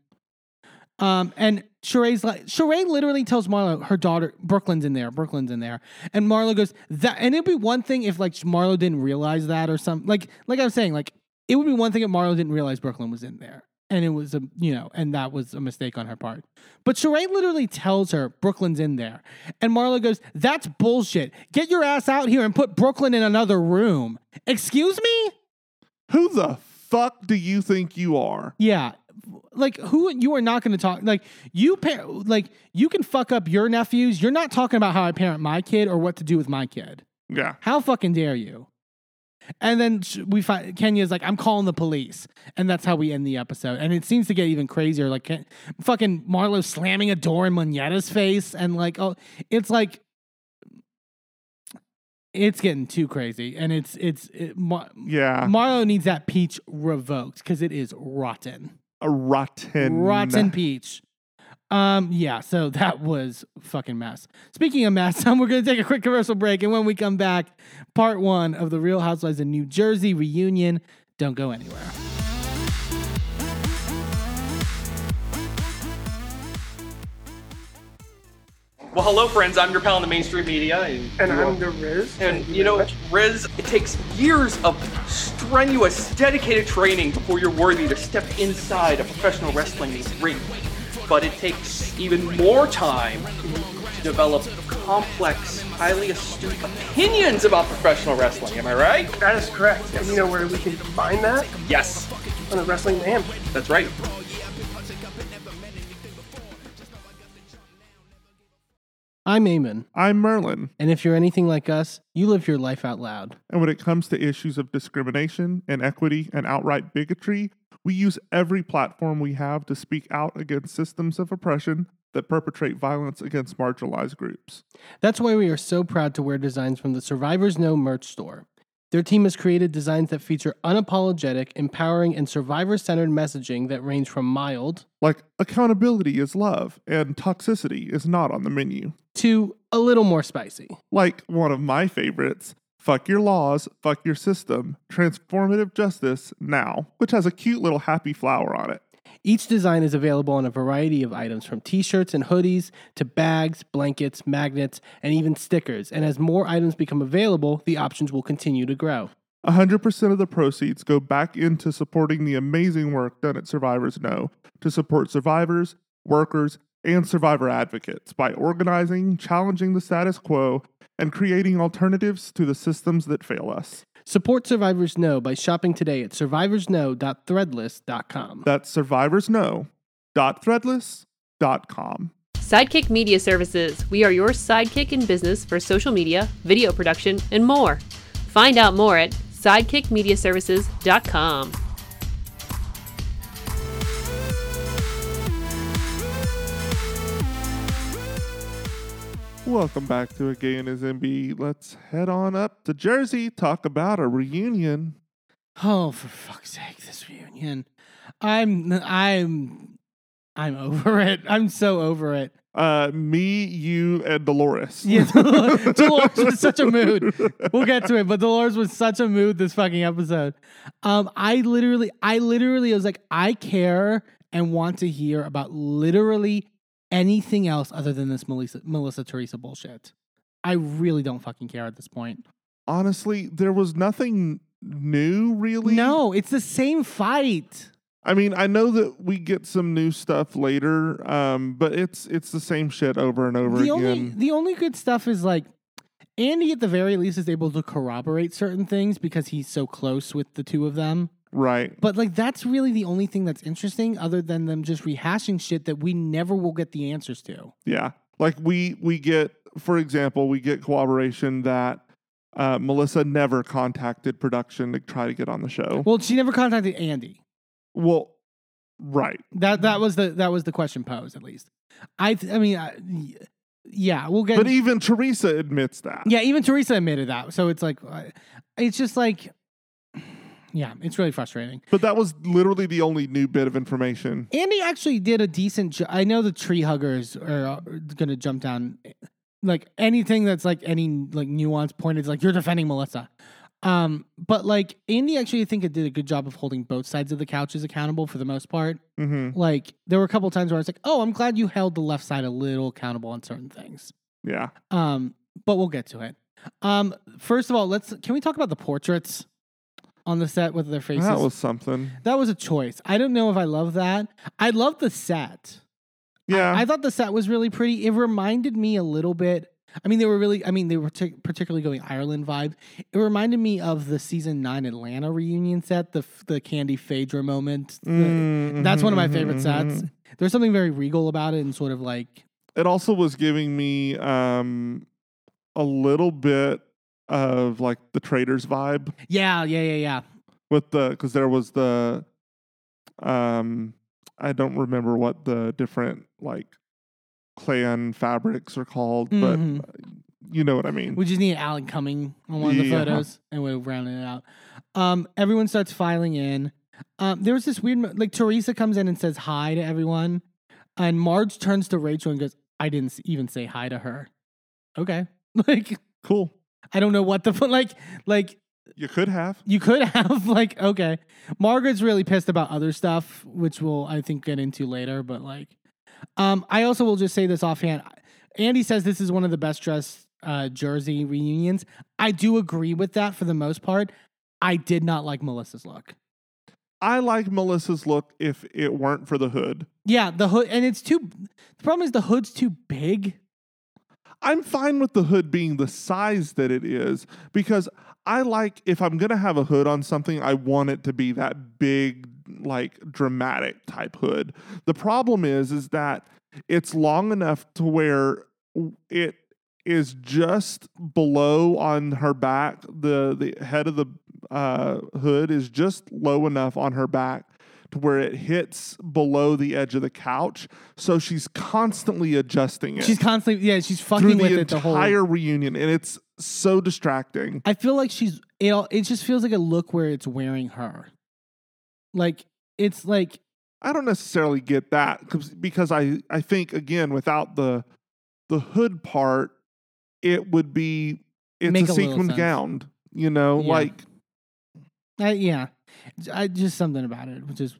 Um, and Sheree's like Sheree literally tells Marlo her daughter Brooklyn's in there. Brooklyn's in there, and Marlo goes that. And it'd be one thing if like Marlo didn't realize that or something. Like like I was saying, like it would be one thing if Marlo didn't realize Brooklyn was in there, and it was a you know, and that was a mistake on her part. But Sheree literally tells her Brooklyn's in there, and Marlo goes, "That's bullshit. Get your ass out here and put Brooklyn in another room." Excuse me. Who the fuck do you think you are? Yeah. Like who you are not going to talk like you par- like you can fuck up your nephews. You're not talking about how I parent my kid or what to do with my kid. Yeah. How fucking dare you? And then we find Kenya's like, I'm calling the police, and that's how we end the episode. And it seems to get even crazier. Like Ken- fucking Marlo slamming a door in Monyetta's face, and like, oh, it's like it's getting too crazy. And it's it's it, Mar- Yeah. Marlo needs that peach revoked because it is rotten a rotten. rotten peach. Um, yeah, so that was fucking mess. Speaking of mess, we're gonna take a quick commercial break, and when we come back, part one of the Real Housewives of New Jersey reunion. Don't go anywhere. Well, hello, friends. I'm your pal in the mainstream media. And, And I'm the Riz. And Thank you know. Riz, it takes years of strenuous, dedicated training before you're worthy to step inside a professional wrestling ring. But it takes even more time to develop complex, highly astute opinions about professional wrestling. Am I right? that is correct. And you know where we can find that? Yes, On the Wrestling Man. that's right. I'm Eamon, I'm Merlin. and if you're anything like us, you live your life out loud. And when it comes to issues of discrimination, inequity, and outright bigotry, we use every platform we have to speak out against systems of oppression that perpetrate violence against marginalized groups. That's why we are so proud to wear designs from the Survivors Know merch store. Their team has created designs that feature unapologetic, empowering, and survivor centered messaging that range from mild Like, accountability is love, and toxicity is not on the menu. to a little more spicy. Like one of my favorites, Fuck Your Laws, Fuck Your System, Transformative Justice Now, which has a cute little happy flower on it. Each design is available on a variety of items from t shirts and hoodies to bags, blankets, magnets, and even stickers. And as more items become available, the options will continue to grow. 100% of the proceeds go back into supporting the amazing work done at Survivors Know to support survivors, workers, and survivor advocates by organizing, challenging the status quo, and creating alternatives to the systems that fail us. Support Survivors Know by shopping today at survivorsknow.threadless.com. That's survivorsknow.threadless.com. Sidekick Media Services. We are your sidekick in business for social media, video production, and more. Find out more at sidekickmediaservices.com. Welcome back to A Gay and His Enby. Let's head on up to Jersey, talk about a reunion. Oh, for fuck's sake, this reunion. I'm I'm I'm over it. I'm so over it. Uh, me, you, and Dolores. Yeah, Dolores, Dolores was such a mood. We'll get to it, but Dolores was such a mood this fucking episode. Um, I literally, I literally was like, I care and want to hear about literally anything else other than this Melissa, Melissa Teresa bullshit. I really don't fucking care at this point. Honestly, there was nothing new, really. No, it's the same fight. I mean, I know that we get some new stuff later, um, but it's it's the same shit over and over the again. only the only good stuff is like Andy at the very least is able to corroborate certain things because he's so close with the two of them. Right. But like that's really the only thing that's interesting other than them just rehashing shit that we never will get the answers to. Yeah. Like we we get, for example, we get corroboration that uh, Melissa never contacted production to try to get on the show. Well, she never contacted Andy. Well, right. That that was the that was the question posed at least. I th- I mean I, yeah, we'll get But even Teresa admits that. Yeah, even Teresa admitted that. So it's like uh, it's just like yeah, it's really frustrating. But that was literally the only new bit of information. Andy actually did a decent job. I know the tree huggers are going to jump down. Like anything that's like any like nuance point is like you're defending Melissa. Um, but like Andy actually, I think it did a good job of holding both sides of the couches accountable for the most part. Mm-hmm. Like there were a couple times where I was like, "Oh, I'm glad you held the left side a little accountable on certain things." Yeah. Um, but we'll get to it. Um, first of all, let's can we talk about the portraits on the set with their faces? That was something. That was a choice. I don't know if I love that. I love the set. Yeah. I thought the set was really pretty. It reminded me a little bit. I mean, they were really. I mean, they were partic- particularly going Ireland vibe. It reminded me of the season nine Atlanta reunion set, the the Kandi Phaedra moment. The- Mm, That's one of my mhm, favorite mhm, sets. mhm. There's something very regal about it, and sort of like It also was giving me um a little bit of like the Traitors vibe yeah, yeah, yeah, yeah. with the because there was the um I don't remember what the different like clan fabrics are called, Mhm. but you know what I mean. We just need Alan Cumming on one of the photos, and we're rounding it out. Um, everyone starts filing in. Um, there was this weird, like Teresa comes in and says hi to everyone, and Marge turns to Rachel and goes, "I didn't even say hi to her." Okay, like cool. I don't know what the like, like You could have. you could have like okay. Margaret's really pissed about other stuff, which we'll I think get into later. But like, um, I also will just say this offhand. Andy says this is one of the best dressed uh, Jersey reunions. I do agree with that for the most part. I did not like Melissa's look. I like Melissa's look if it weren't for the hood. Yeah, the hood, and it's too. The problem is the hood's too big. I'm fine with the hood being the size that it is because I like if I'm gonna have a hood on something, I want it to be that big, like dramatic type hood. The problem is, is that it's long enough to where it is just below on her back. The the head of the uh, hood is just low enough on her back to where it hits below the edge of the couch. So she's constantly adjusting it She's constantly, yeah, she's fucking with it the whole. entire reunion, and it's so distracting. I feel like she's it. It just feels like a look where it's wearing her. Like it's like I don't necessarily get that 'cause- because I I think again without the the hood part, it would be it's a a sequined gown. You know, Yeah. like I, yeah, I just something about it, which is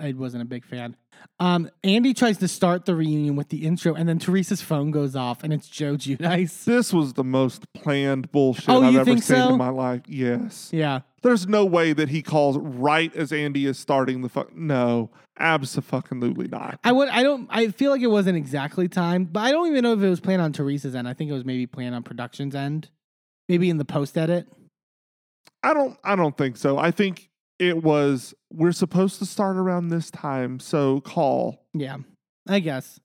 I wasn't a big fan. Um, Andy tries to start the reunion with the intro, and then Teresa's phone goes off, and it's Joe Giudice. this was the most planned bullshit Oh, I've ever seen so? in my life. Yes. Yeah, There's no way that he calls right as Andy is starting the fuck. No, absolutely not. I would. I don't. I feel like it wasn't exactly timed, but I don't even know if it was planned on Teresa's end. I think it was maybe planned on production's end, maybe in the post edit. I don't I don't think so. I think it was we're supposed to start around this time, so call. Yeah, I guess.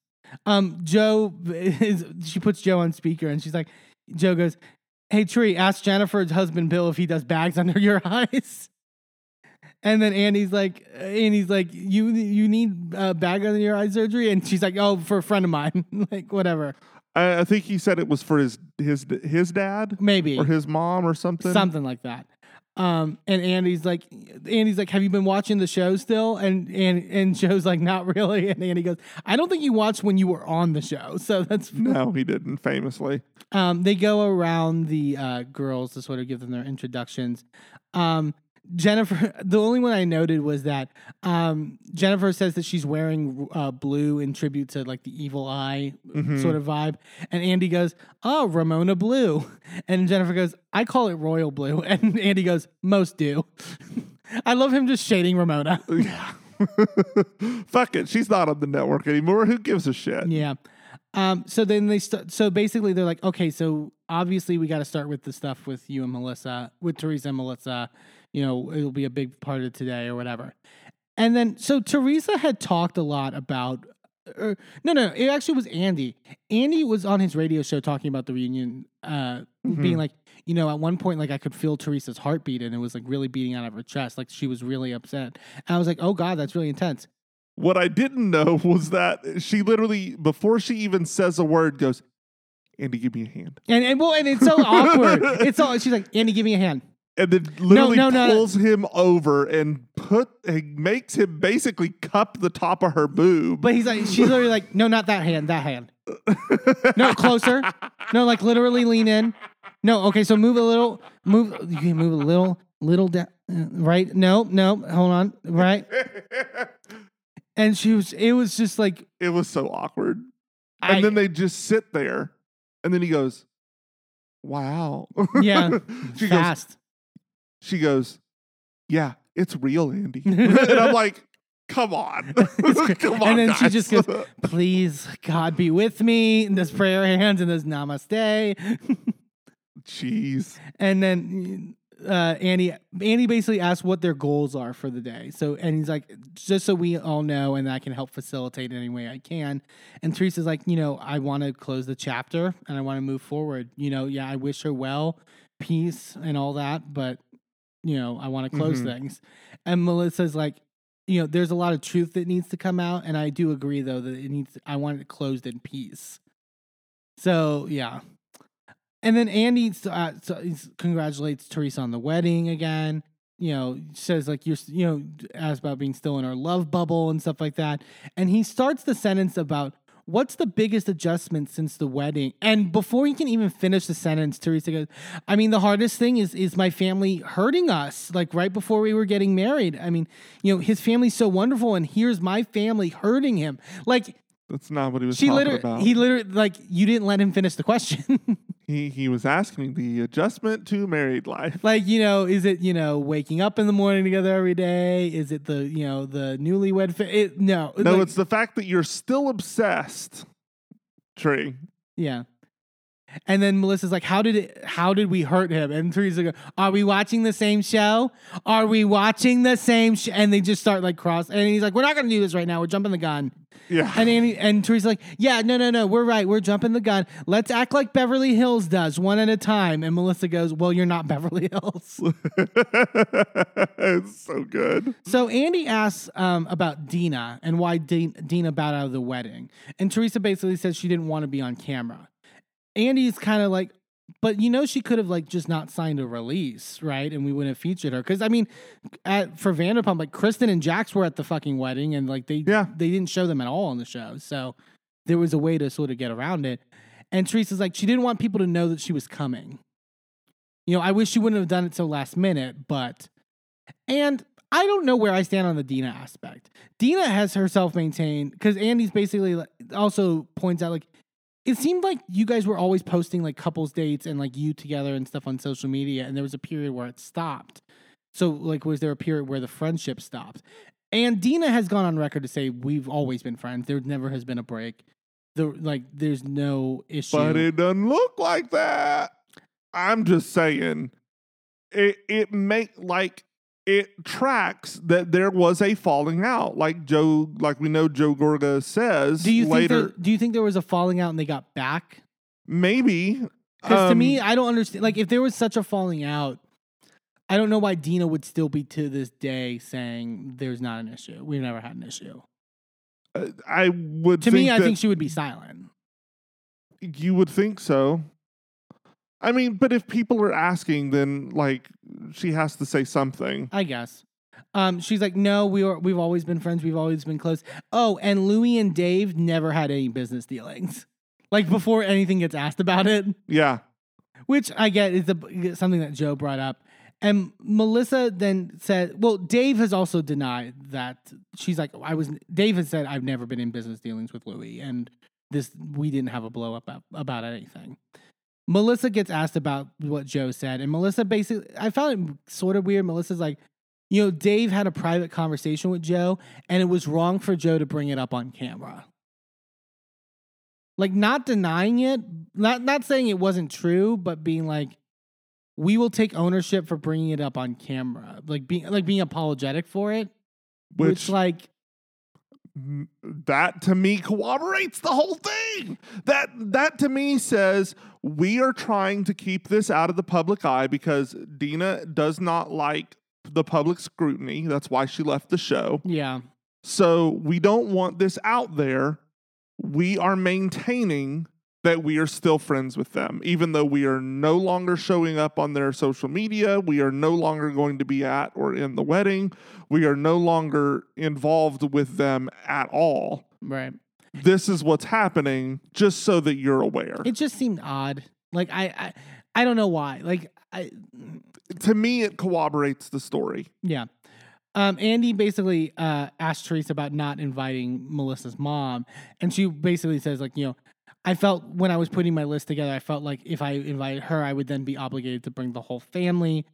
Um, Joe is she puts Joe on speaker and she's like, Joe goes, "Hey Tree, ask Jennifer's husband Bill if he does bags under your eyes." And then Andy's like, Andy's like, you you need uh, bag under your eye surgery, and she's like, oh, for a friend of mine, like whatever, I, I think he said it was for his his his dad maybe or his mom or something. something like that. Um, and Andy's like, Andy's like, have you been watching the show still? And and and Joe's like, not really. And Andy goes, I don't think you watched when you were on the show, so that's No, he didn't. Famously, Um, they go around the uh, girls to sort of give them their introductions. Um, Jennifer, the only one I noted was that um, Jennifer says that she's wearing uh, blue in tribute to like the evil eye Mhm. sort of vibe. And Andy goes, Oh, Ramona Blue. And Jennifer goes, I call it Royal Blue. And Andy goes, Most do. I love him just shading Ramona. yeah. Fuck it, she's not on the network anymore. Who gives a shit? Yeah. Um, so then they st- so basically they're like, okay, so obviously we got to start with the stuff with you and Melissa, with Teresa and Melissa. You know, it'll be a big part of today or whatever. And then so Teresa had talked a lot about. Or, no, no, it actually was Andy. Andy was on his radio show talking about the reunion, uh, being like, you know, at one point, like I could feel Teresa's heartbeat and it was like really beating out of her chest, like she was really upset. And I was like, oh god, that's really intense. What I didn't know was that she literally, before she even says a word, goes, "Andy, give me a hand," And, and well, and it's so awkward. It's all she's like, Andy, give me a hand. And then literally no, no. pulls him over and put and makes him basically cup the top of her boob. But he's like, she's literally like, no, not that hand, that hand. No, closer. No, like literally lean in. No, okay, so move a little, move. You can move a little, little down, right? No, no, hold on, right? And she was. It was just like it was so awkward. I, And then they just sit there, and then he goes, "Wow." yeah, she goes. She goes, "Yeah, it's real, Andy." and I'm like, "Come on, come on." and then she just goes, "Please, God be with me." And this prayer hands and this namaste. "Jeez." And then uh, Andy, Andy basically asks what their goals are for the day. So, and he's like, just so we all know, and I can help facilitate in any way I can. And Teresa's like, you know, I want to close the chapter and I want to move forward. You know, yeah, I wish her well, peace, and all that, but you know, I want to close Mhm. things. And Melissa's like, you know, there's a lot of truth that needs to come out, and I do agree though that it needs. I want it closed in peace. So yeah, and then Andy uh, so congratulates Teresa on the wedding again. You know, says like you're, you know, asks about being still in her love bubble and stuff like that. And he starts the sentence about what's the biggest adjustment since the wedding. And before he can even finish the sentence, Teresa goes, "I mean, the hardest thing is is my family hurting us. Like right before we were getting married. I mean, you know, his family's so wonderful, and here's my family hurting him. Like That's not what he was she talking literally, about. he literally, like you didn't let him finish the question." he he was asking the adjustment to married life. like you know is it you know waking up in the morning together every day is it the you know the newlywed fa- it, no No, like- it's the fact that you're still obsessed. Tree. yeah and then melissa's like how did it how did we hurt him and teresa go are we watching the same show are we watching the same sh-? and they just start like cross and he's like we're not gonna do this right now we're jumping the gun Yeah. and Andy, and Teresa's like, yeah, no, no, no, we're right. We're jumping the gun. Let's act like Beverly Hills does, one at a time. And Melissa goes, well, you're not Beverly Hills. it's so good. So Andy asks um, about Dina and why Di- Dina bowed out of the wedding, and Teresa basically says she didn't want to be on camera. Andy's kind of like, but you know, she could have like just not signed a release, right? And we wouldn't have featured her because I mean, at, for Vanderpump, like Kristen and Jax were at the fucking wedding, and like they Yeah. they didn't show them at all on the show, so there was a way to sort of get around it. And Teresa's like, she didn't want people to know that she was coming. You know, I wish she wouldn't have done it so last minute, but and I don't know where I stand on the Dina aspect. Dina has herself maintained because Andy's basically also points out like it seemed like you guys were always posting like couples dates and like you together and stuff on social media, and there was a period where it stopped. So like, was there a period where the friendship stopped? And Dina has gone on record to say we've always been friends. There never has been a break. The like, there's no issue. But it doesn't look like that. I'm just saying. It it make like it tracks that there was a falling out. Like Joe like we know Joe Gorga says do you think there, do you think there was a falling out and they got back? maybe. Because to um, me, I don't understand. Like, if there was such a falling out, I don't know why Dina would still be to this day saying there's not an issue. We've never had an issue. uh, I would To me, I think she would be silent. you would think so. I mean, but if people are asking, then like she has to say something. I guess. Um, she's like, no, we were, we've always been friends. We've always been close. Oh, and Louis and Dave never had any business dealings. Like before anything gets asked about it, Yeah. which I get is the, something that Joe brought up. And Melissa then said, well, Dave has also denied that she's like, I was, Dave has said, I've never been in business dealings with Louis. And this, we didn't have a blow up ab- about anything. Melissa gets asked about what Joe said. And Melissa basically, I found it sort of weird. Melissa's like, you know, Dave had a private conversation with Joe, and it was wrong for Joe to bring it up on camera. Like, not denying it, not not saying it wasn't true, but being like, we will take ownership for bringing it up on camera, like being like being apologetic for it, which, Which like that to me corroborates the whole thing. That that to me says we are trying to keep this out of the public eye because Dina does not like the public scrutiny. That's why she left the show. yeah, So we don't want this out there. We are maintaining that we are still friends with them, even though we are no longer showing up on their social media. We are no longer going to be at or in the wedding. We are no longer involved with them at all. right. This is what's happening, just so that you're aware. It just seemed odd. Like I, I, I don't know why. Like I To me, it corroborates the story. Yeah. Um, Andy basically uh, asked Teresa about not inviting Melissa's mom, and she basically says like, you know, I felt when I was putting my list together, I felt like if I invited her, I would then be obligated to bring the whole family,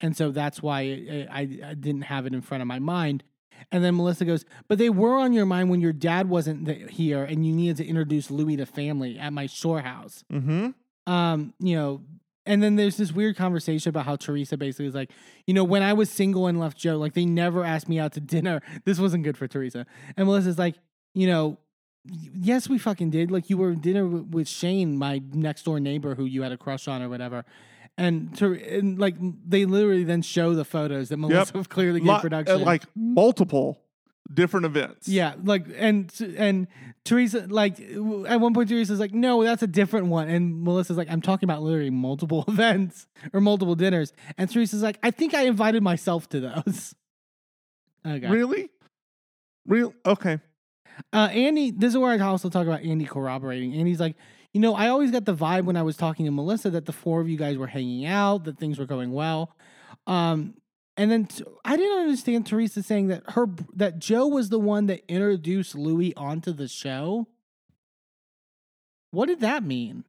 and so that's why I, I, I didn't have it in front of my mind. And then Melissa goes, but they were on your mind when your dad wasn't th- here, and you needed to introduce Louis to family at my shore house Mm-hmm. um, you know, and then there's this weird conversation about how Teresa basically is like, you know, when I was single and left Joe, like they never asked me out to dinner. This wasn't good for Teresa. And Melissa's like, you know, yes, we fucking did. Like you were dinner with Shane, my next door neighbor who you had a crush on or whatever. And, Ter- and like they literally then show the photos that Melissa clearly gave Lo- production. like multiple different events. Yeah, like and and Teresa like at one point Teresa's like, no, that's a different one, and Melissa's like, I'm talking about literally multiple events or multiple dinners, and Teresa's like, I think I invited myself to those. Okay. Really? Real? Okay. Uh, Andy, this is where I also talk about Andy corroborating. Andy's like, you know, I always got the vibe when I was talking to Melissa that the four of you guys were hanging out, that things were going well. Um, and then t- I didn't understand Teresa saying that her that Joe was the one that introduced Louis onto the show. What did that mean?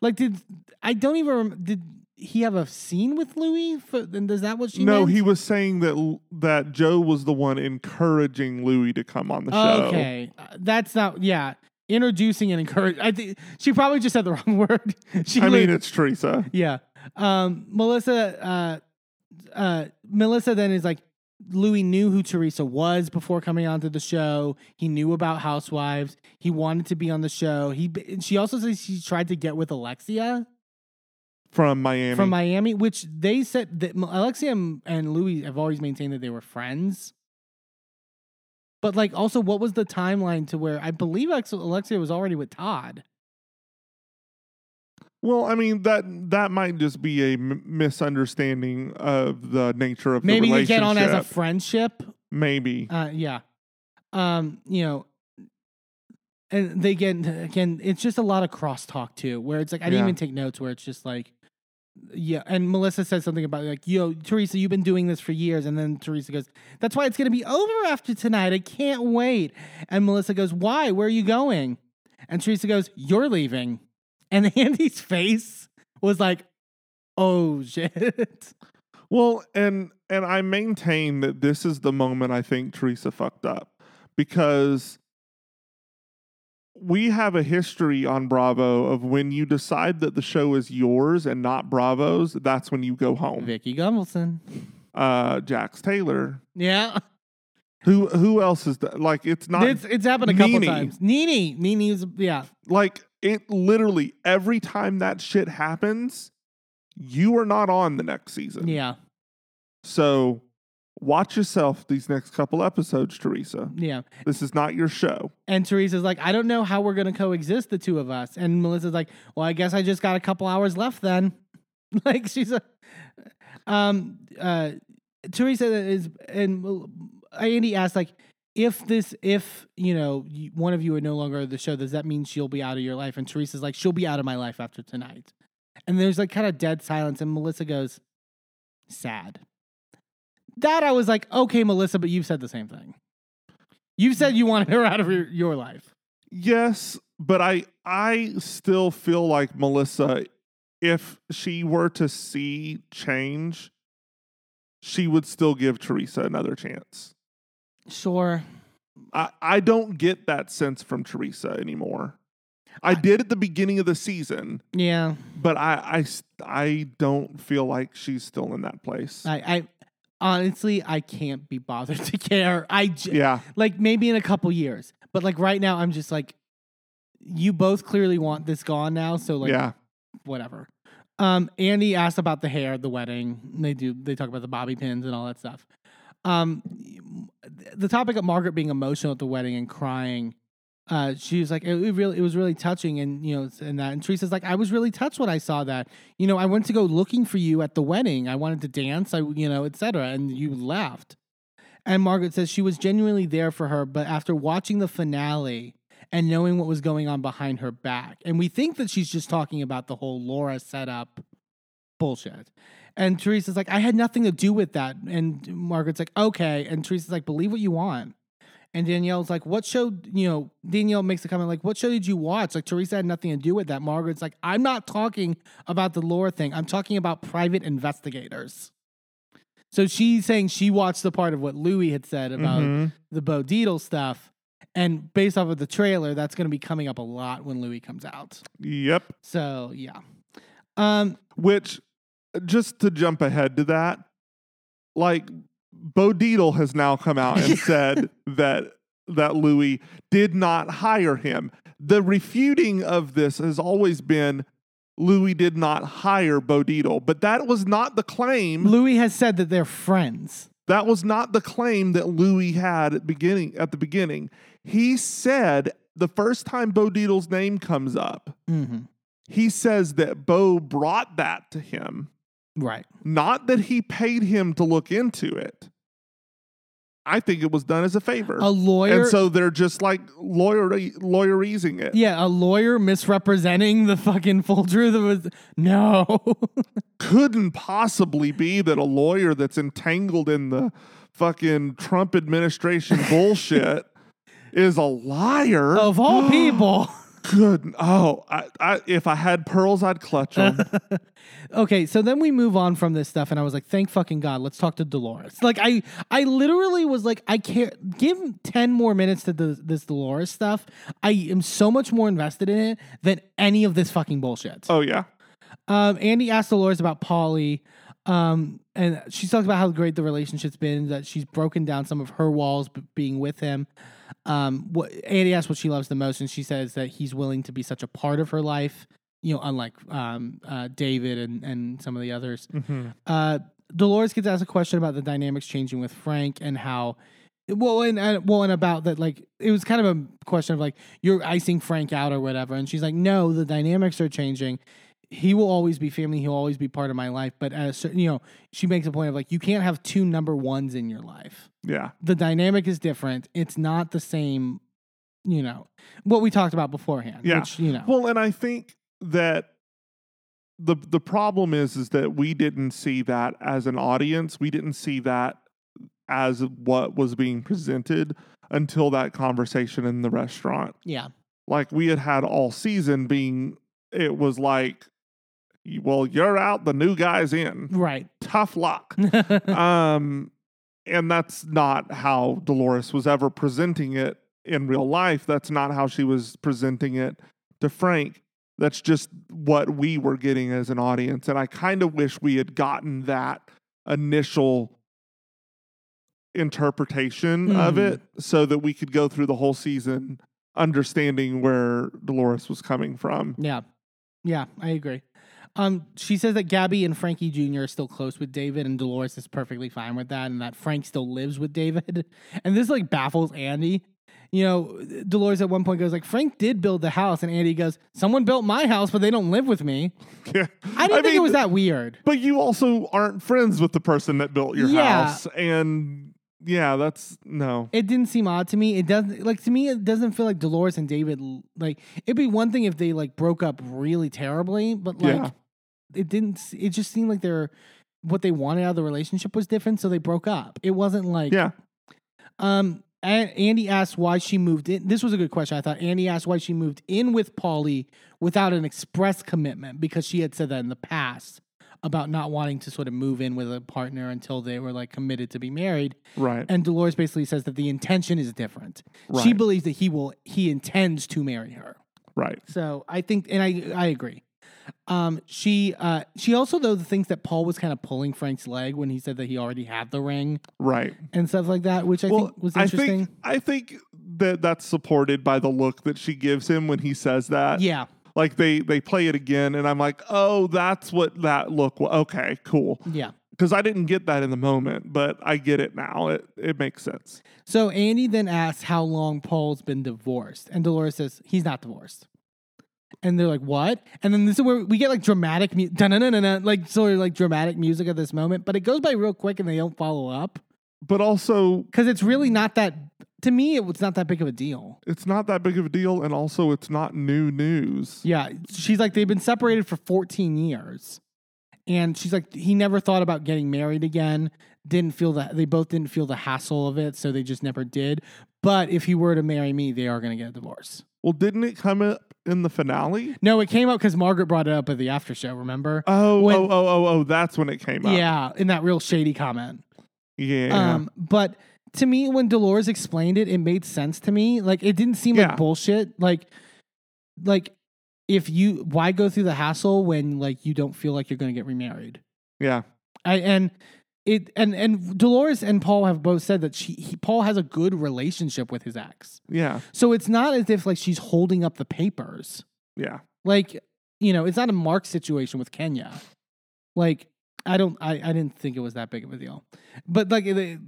Like, did I don't even did he have a scene with Louis? And is that what she? no, meant? he was saying that that Joe was the one encouraging Louis to come on the show. Okay, Uh, that's not. Yeah, introducing and encourage. I think she probably just said the wrong word. she I mean, it's Teresa. yeah. Um, Melissa. Uh, uh, Melissa then is like. Louis knew who Teresa was before coming onto the show. He knew about Housewives. He wanted to be on the show. He she also says she tried to get with Alexia from Miami. from Miami, which they said that Alexia and- Louis have always maintained that they were friends. But like, also, what was the timeline to where I believe Alexia was already with Todd? well, I mean that that might just be a m- misunderstanding of the nature of Maybe the they relationship. get on as a friendship. Maybe. Uh, yeah. Um, you know, and they get again. It's just a lot of crosstalk too, where it's like I didn't Yeah. even take notes. Where it's just like, yeah. And Melissa says something about like, yo, Teresa, you've been doing this for years, and then Teresa goes, "That's why it's gonna be over after tonight. I can't wait." And Melissa goes, "Why? Where are you going?" And Teresa goes, "You're leaving." And Andy's face was like, "Oh shit." Well, and and I maintain that this is the moment I think Teresa fucked up because we have a history on Bravo of when you decide that the show is yours and not Bravo's, that's when you go home. Vicki Gunvalson. Uh, Jax Taylor. Yeah. Who who else is that? Like it's not it's it's happened a couple Nene. times. Nene, Nene's yeah. like it. Literally every time that shit happens, you are not on the next season. Yeah. So watch yourself these next couple episodes, Teresa. Yeah. This is not your show. And Teresa's like, I don't know how we're gonna coexist, the two of us. And Melissa's like, Well, I guess I just got a couple hours left then. like she's a um uh Teresa is and Andy asked like if this if you know one of you are no longer the show does that mean she'll be out of your life and teresa's like she'll be out of my life after tonight and there's like kind of dead silence and melissa goes sad that i was like okay melissa but you've said the same thing you've said you wanted her out of your, your life Yes, but I I still feel like Melissa, if she were to see change, she would still give Teresa another chance. sure I, I don't get that sense from Teresa anymore. I did at the beginning of the season, yeah but I I I don't feel like she's still in that place. i i honestly i can't be bothered to care i j- yeah. like maybe in a couple years but like right now i'm just like you both clearly want this gone now so like yeah. whatever um andy asked about the hair the wedding they do they talk about the bobby pins and all that stuff um the topic of margaret being emotional at the wedding and crying uh she was like it, it really it was really touching and you know and that and teresa's like i was really touched when i saw that you know i went to go looking for you at the wedding i wanted to dance i you know etc and you left and Margaret says she was genuinely there for her, but after watching the finale and knowing what was going on behind her back. And we think that she's just talking about the whole Laura setup bullshit. And Teresa's like, I had nothing to do with that. And Margaret's like, okay. And Teresa's like, believe what you want. And Danielle's like, what show, you know, Danielle makes a comment like, what show did you watch? Like, Teresa had nothing to do with that. Margaret's like, I'm not talking about the Laura thing. I'm talking about private investigators. So she's saying she watched the part of what Louis had said about Mhm. the Bo Dietl stuff. And based off of the trailer, that's going to be coming up a lot when Louis comes out. Yep. So, yeah. Um, Which, just to jump ahead to that, like Bo Dietl has now come out and said that that Louis did not hire him. The refuting of this has always been Louis did not hire Bo Dietl, but that was not the claim. Louis has said that they're friends. That was not the claim that Louis had at beginning at the beginning. He said the first time Bo Dietl's name comes up, hmm he says that Bo brought that to him. Right. Not that he paid him to look into it. I think it was done as a favor. A lawyer. and so they're just like lawyer lawyerizing it. yeah, a lawyer misrepresenting the fucking full truth of it. No. Couldn't possibly be that a lawyer that's entangled in the fucking Trump administration bullshit is a liar. of all people. Good. Oh, I, I, if I had pearls, I'd clutch them. okay, so then we move on from this stuff, and I was like, "Thank fucking God, let's talk to Dolores." Like, I, I literally was like, "I can't give ten more minutes to the, this Dolores stuff." I am so much more invested in it than any of this fucking bullshit. oh yeah. Um, Andy asked Dolores about Paulie, um, and she talks about how great the relationship's been. That she's broken down some of her walls being with him. Um, what Andy asked what she loves the most, and she says that he's willing to be such a part of her life. You know, unlike um, uh, David and and some of the others. Mhm. Uh, Dolores gets asked a question about the dynamics changing with Frank and how. Well, and, and well, and about that, like it was kind of a question of like you're icing Frank out or whatever, and she's like, no, the dynamics are changing. He will always be family. He'll always be part of my life. But at a certain, you know, she makes a point of like you can't have two number ones in your life. Yeah. The dynamic is different. It's not the same. You know what we talked about beforehand. Yeah. Which, you know. Well, and I think that the the problem is is that we didn't see that as an audience. We didn't see that as what was being presented until that conversation in the restaurant. yeah. Like we had had all season being it was like well, you're out, the new guy's in. Right. Tough luck. um and that's not how Dolores was ever presenting it in real life. That's not how she was presenting it to Frank. That's just what we were getting as an audience. And I kind of wish we had gotten that initial interpretation of Mhm. it so that we could go through the whole season understanding where Dolores was coming from. Yeah. Yeah, I agree. Um, she says that Gabby and Frankie Jr. are still close with David, and Dolores is perfectly fine with that, and that Frank still lives with David. And this like baffles Andy. You know, Dolores at one point goes like, "Frank did build the house," and Andy goes, "Someone built my house, but they don't live with me." Yeah. I didn't think it was that weird. But you also aren't friends with the person that built your Yeah. house. And yeah, that's no. It didn't seem odd to me. It doesn't like to me. It doesn't feel like Dolores and David like. It'd be one thing if they like broke up really terribly, but like Yeah. It didn't. It just seemed like they're what they wanted out of the relationship was different, so they broke up. It wasn't like Yeah. Um, Andy asked why she moved in. This was a good question. I thought Andy asked why she moved in with Paulie without an express commitment because she had said that in the past about not wanting to sort of move in with a partner until they were like committed to be married. Right. And Dolores basically says that the intention is different. She believes that he will he intends to marry her. right. So I think, and I I agree. Um, she uh she also though thinks that Paul was kind of pulling Frank's leg when he said that he already had the ring Right. and stuff like that, which I well, think was I interesting. think I think that that's supported by the look that she gives him when he says that. yeah, Like they they play it again, and I'm like, oh, that's what that look. was. Okay, cool. yeah. Because I didn't get that in the moment, but I get it now. It it makes sense. So Andy then asks how long Paul's been divorced, and Dolores says he's not divorced. And they're like, "What?" And then this is where we get like dramatic, mu- like sort of like dramatic music at this moment, but it goes by real quick, and they don't follow up But also, because it's really not that to me, it was not that big of a deal. It's not that big of a deal, and also it's not new news. Yeah, she's like they've been separated for 14 years, and she's like he never thought about getting married again. Didn't feel that they both didn't feel the hassle of it, so they just never did. But if he were to marry me, they are going to get a divorce. Well, didn't it come in the finale? No, it came up because Margaret brought it up at the after show. Remember? Oh, When- oh, oh, oh, oh, that's when it came up. yeah, in that real shady comment. Yeah. Um, but to me, when Dolores explained it, it made sense to me. Like it didn't seem Yeah. like bullshit. Like, like if you why go through the hassle when like you don't feel like you're going to get remarried? yeah. I and it and and Dolores and Paul have both said that she he, Paul has a good relationship with his ex. Yeah. So it's not as if like she's holding up the papers. Yeah. Like, you know, it's not a Marc situation with Kenya. Like, I don't, I, I didn't think it was that big of a deal. But like, it-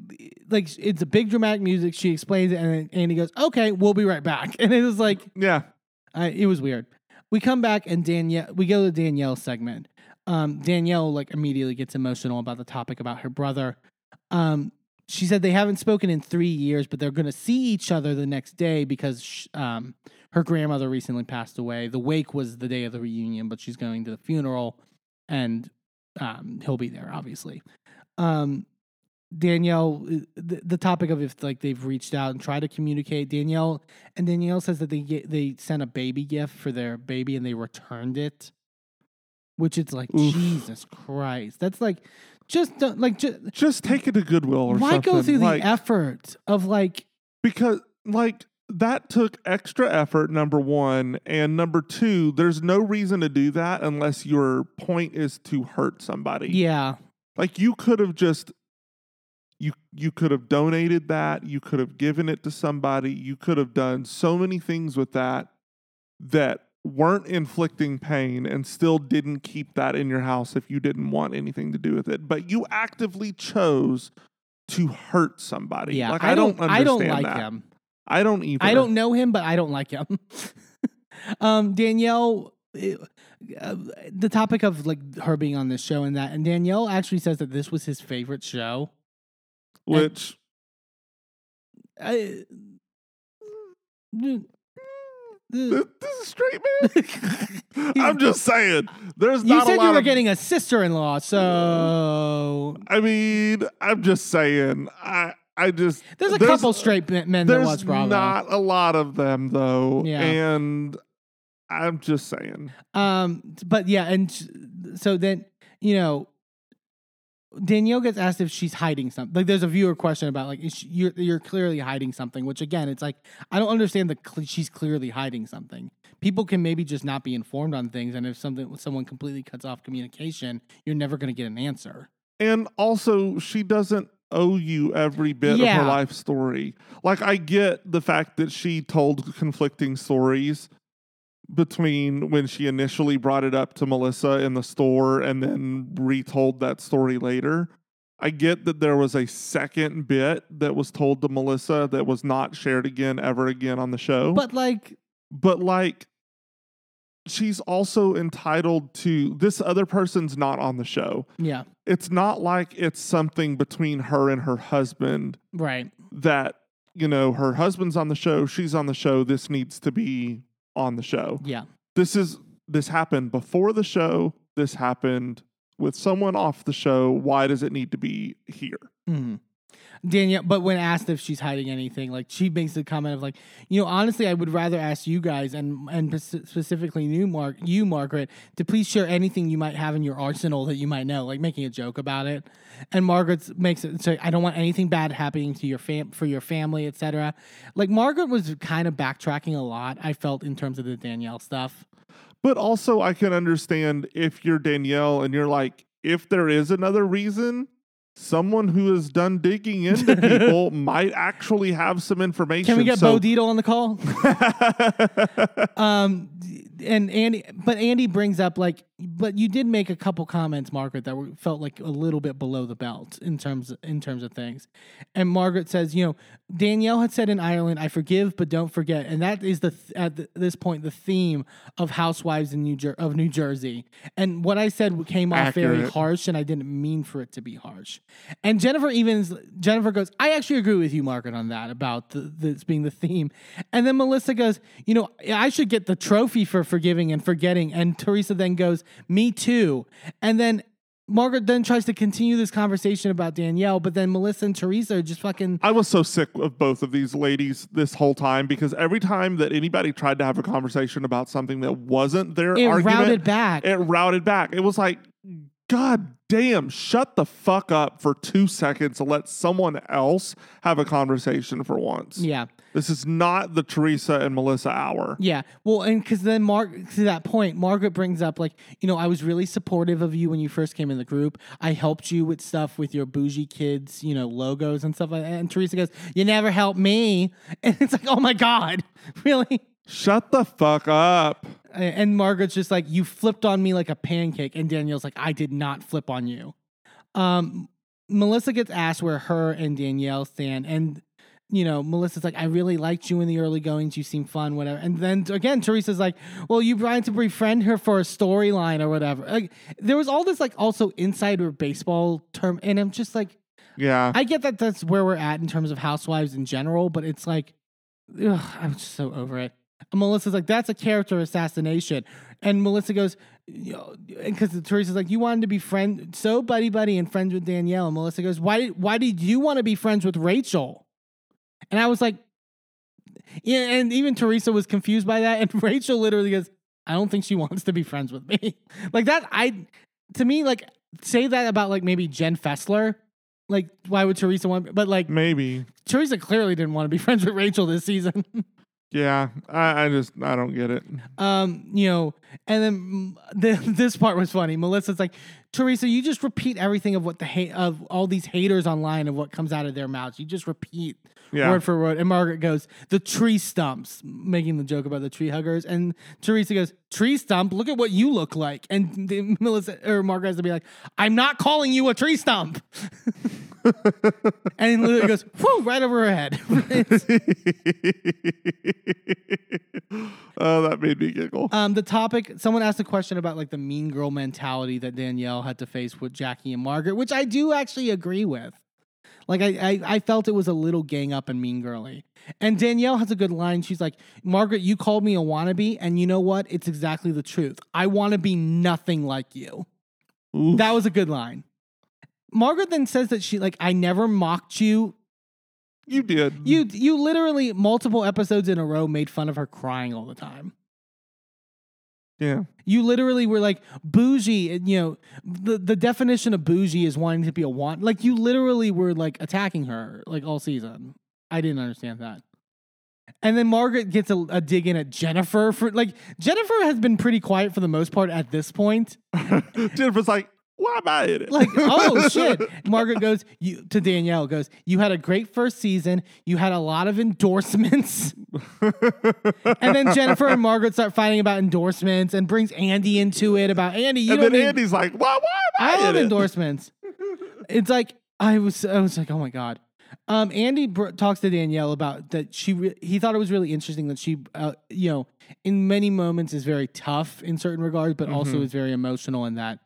like it's a big dramatic music. She explains it, and Andy goes, "Okay, we'll be right back." And it was like, Yeah. I, it was weird. We come back, and Danielle, we go to the Danielle segment. Um, Danielle like immediately gets emotional about the topic about her brother. Um, she said they haven't spoken in three years, but they're going to see each other the next day because um, her grandmother recently passed away. The wake was the day of the reunion, but she's going to the funeral, and um, he'll be there, obviously. Um, Danielle, uh, the, the topic of if like they've reached out and tried to communicate. Danielle and Danielle says that they get, they sent a baby gift for their baby and they returned it, which it's like Oof. Jesus Christ. That's like just don't, like just, Just take it to Goodwill or why something. go through like, the effort of like because like that took extra effort number one and number two there's no reason to do that unless your point is to hurt somebody yeah like you could have just you you could have donated that you could have given it to somebody you could have done so many things with that that weren't inflicting pain and still didn't keep that in your house if you didn't want anything to do with it but you actively chose to hurt somebody yeah. like i, don't, I don't understand like that. him. I don't even. I don't know him, but I don't like him. um, Danielle, eh, uh, the topic of like her being on this show and that, and Danielle actually says that this was his favorite show. Which I, this, this is straight man. I'm just saying. There's not. you said a lot you were of, getting a sister-in-law, so I mean, I'm just saying. I I just there's a couple straight men men that There's watch Bravo. not a lot of them though, Yeah. and I'm just saying. Um, but yeah, and so then you know, Danielle gets asked if she's hiding something. Like, there's a viewer question about like, she, you're you're clearly hiding something. Which again, it's like I don't understand the cl- she's clearly hiding something. People can maybe just not be informed on things, and if something someone completely cuts off communication, you're never going to get an answer. And also, she doesn't owe you every bit of her life story. Like, I get the fact that she told conflicting stories between when she initially brought it up to Melissa in the store and then retold that story later. I get that there was a second bit that was told to Melissa that was not shared again ever again on the show. But like, but like she's also entitled to this other person's not on the show yeah, it's not like it's something between her and her husband right, that you know her husband's on the show she's on the show this needs to be on the show. Yeah, this is this happened before the show. This happened with someone off the show. Why does it need to be here? Hmm Danielle, but when asked if she's hiding anything, like she makes the comment of like, you know, honestly, I would rather ask you guys and and specifically you, Mark, you, Margaret, to please share anything you might have in your arsenal that you might know, like making a joke about it. And Margaret makes it so I don't want anything bad happening to your fam for your family, etc. Like Margaret was kind of backtracking a lot. I felt in terms of the Danielle stuff. But also, I can understand if you're Danielle and you're like, if there is another reason, someone who has done digging into people might actually have some information. Can we get so, Bo Dietl on the call? um and Andy but Andy brings up like but you did make a couple comments, Margaret, that were, felt like a little bit below the belt in terms in terms of things. And Margaret says, you know, Danielle had said in Ireland, "I forgive, but don't forget," and that is the th- at the, this point the theme of Housewives in New Jer- of New Jersey. And what I said came off very harsh, and I didn't mean for it to be harsh. And Jennifer even Jennifer goes, "I actually agree with you, Margaret, on that about the, this being the theme." And then Melissa goes, "You know, I should get the trophy for forgiving and forgetting." And Teresa then goes, "Me too." And then Margaret then tries to continue this conversation about Danielle, but then Melissa and Teresa are just fucking I was so sick of both of these ladies this whole time because every time that anybody tried to have a conversation about something that wasn't their it argument, routed back. it routed back. It was like, God damn, shut the fuck up for two seconds and let someone else have a conversation for once. yeah. This is not the Teresa and Melissa hour. Yeah. Well, and because then Mark to that point, Margaret brings up like, you know, I was really supportive of you when you first came in the group. I helped you with stuff with your bougie kids, you know, logos and stuff like that. And Teresa goes, "You never helped me," and it's like, oh my god, really? Shut the fuck up. And Margaret's just like, you flipped on me like a pancake, and Danielle's like, I did not flip on you. Um, Melissa gets asked where her and Danielle stand, and you know, Melissa's like, I really liked you in the early goings. You seem fun, whatever. And then again, Teresa's like, Well, you trying to befriend her for a storyline or whatever. Like, there was all this like also insider baseball term, and I'm just like, Yeah. I get that that's where we're at in terms of housewives in general, but it's like, ugh, I'm just so over it. And Melissa's like, that's a character assassination. And Melissa goes, because Teresa's like, you wanted to be friend, so buddy buddy and friends with Danielle. And Melissa goes, why why did you want to be friends with Rachel? And I was like, yeah. And even Teresa was confused by that. And Rachel literally goes, I don't think she wants to be friends with me. like that, I to me like say that about like maybe Jen Fessler. Like, why would Teresa want? But like, Maybe. Teresa clearly didn't want to be friends with Rachel this season. Yeah. I, I just, I don't get it. um, you know, and then the, this part was funny. Melissa's like, Teresa, you just repeat everything of what the hate of all these haters online of what comes out of their mouths. You just repeat Yeah. word for word. And Margaret goes, the tree stumps, making the joke about the tree huggers. And Teresa goes, tree stump, look at what you look like. And the, Melissa or Margaret has to be like, I'm not calling you a tree stump. and literally goes, whoo, right over her head. oh, that made me giggle. Um, the topic. Someone asked a question about like the mean girl mentality that Danielle had to face with Jackie and Margaret, which I do actually agree with. Like I, I, I felt it was a little gang up and mean girly. And Danielle has a good line. She's like, Margaret, you called me a wannabe, and you know what? It's exactly the truth. I want to be nothing like you. Oof. That was a good line. Margaret then says that she like, I never mocked you. you did. You you literally multiple episodes in a row made fun of her crying all the time. Yeah. You literally were like bougie, and you know the the definition of bougie is wanting to be a want. Like you literally were like attacking her like all season. I didn't understand that. And then Margaret gets a, a dig in at Jennifer for like Jennifer has been pretty quiet for the most part at this point. Jennifer's like, why am I in it? Like, oh shit. Margaret goes you to Danielle goes, You had a great first season. You had a lot of endorsements. and then Jennifer and Margaret start fighting about endorsements and brings Andy into it about Andy, you and then need- Andy's like, why, why am I, I love it? endorsements. it's like I was, I was like, oh my god. Um, Andy br- talks to Danielle about that. She re- he thought it was really interesting that she, uh, you know, in many moments is very tough in certain regards, but also is very emotional in that.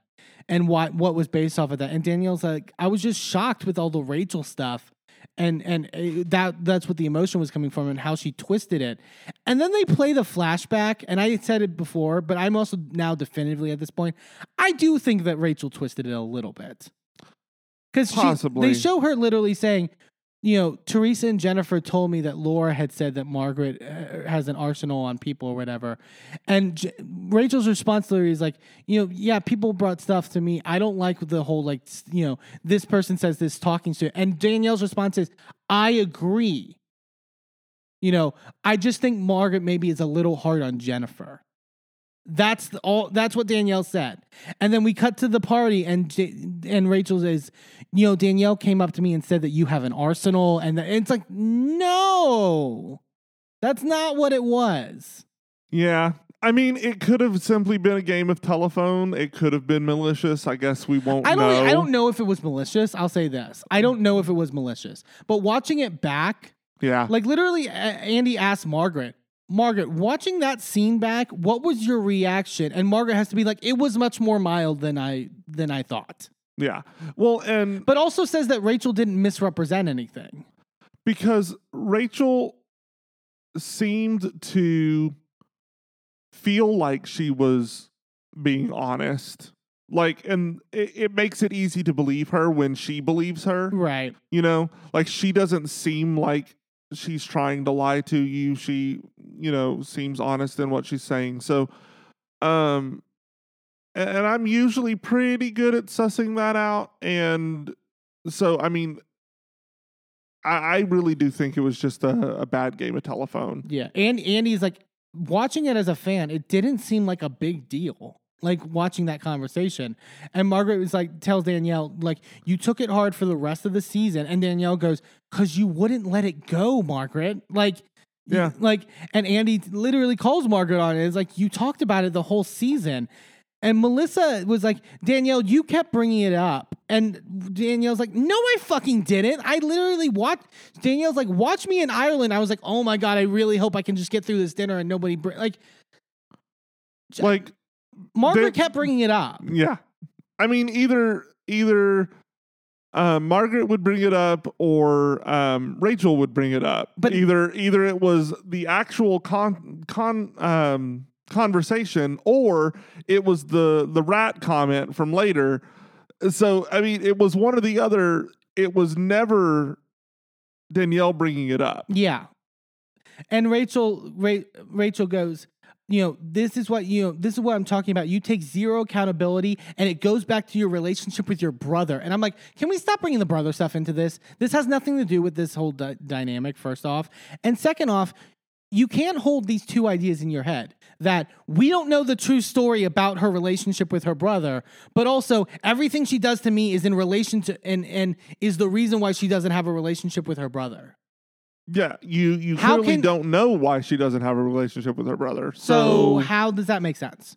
And what what was based off of that. And Danielle's like, I was just shocked with all the Rachel stuff. And and uh, that that's what the emotion was coming from and how she twisted it. And then they play the flashback and I said it before, but I'm also now definitively at this point, I do think that Rachel twisted it a little bit. Cuz Possibly. they show her literally saying, you know, Teresa and Jennifer told me that Laura had said that Margaret uh, has an arsenal on people or whatever. And J- Rachel's response to is like, you know, yeah, people brought stuff to me. I don't like the whole, like, you know, this person says this talking to. And Danielle's response is, I agree. You know, I just think Margaret maybe is a little hard on Jennifer. That's the, all. That's what Danielle said, and then we cut to the party, and and Rachel says, "You know, Danielle came up to me and said that you have an arsenal," and the- it's like, no, that's not what it was. Yeah. I mean, it could have simply been a game of telephone. It could have been malicious. I guess we won't I don't. know. I don't know if it was malicious. I'll say this. I don't know if it was malicious. But watching it back, Yeah. like literally, Andy asked Margaret, Margaret, watching that scene back, what was your reaction? And Margaret has to be like, it was much more mild than I than I thought. yeah. Well, and But also says that Rachel didn't misrepresent anything. because Rachel seemed to feel like she was being honest. Like, and it, it makes it easy to believe her when she believes her. Right. You know, like she doesn't seem like she's trying to lie to you. She, you know, seems honest in what she's saying. So, um, and I'm usually pretty good at sussing that out. And so, I mean, I, I really do think it was just a, a bad game of telephone. Yeah. And Andy's like watching it as a fan, it didn't seem like a big deal. Like watching that conversation. And Margaret was like tells Danielle, like, you took it hard for the rest of the season. And Danielle goes, Cause you wouldn't let it go, Margaret. Like you- Yeah. like and Andy literally calls Margaret on it. It's like you talked about it the whole season. And Melissa was like, Danielle, you kept bringing it up. And Danielle's like, no, I fucking didn't. I literally watched. Danielle's like, watch me in Ireland. I was like, oh my God, I really hope I can just get through this dinner and nobody, br-. like, Like, Margaret there- kept bringing it up. yeah. I mean, either, either, uh, Margaret would bring it up or um, Rachel would bring it up. But- either either it was the actual con con um, conversation or it was the the rat comment from later. So I mean, it was one or the other. It was never Danielle bringing it up. Yeah. And Rachel, Ra- Rachel goes, you know, this is what you know. This is what I'm talking about. You take zero accountability, and it goes back to your relationship with your brother. And I'm like, can we stop bringing the brother stuff into this? This has nothing to do with this whole dy- dynamic. First off, and second off, you can't hold these two ideas in your head that we don't know the true story about her relationship with her brother, but also everything she does to me is in relation to and and is the reason why she doesn't have a relationship with her brother. Yeah, you you How clearly can- don't know why she doesn't have a relationship with her brother. So So, how does that make sense?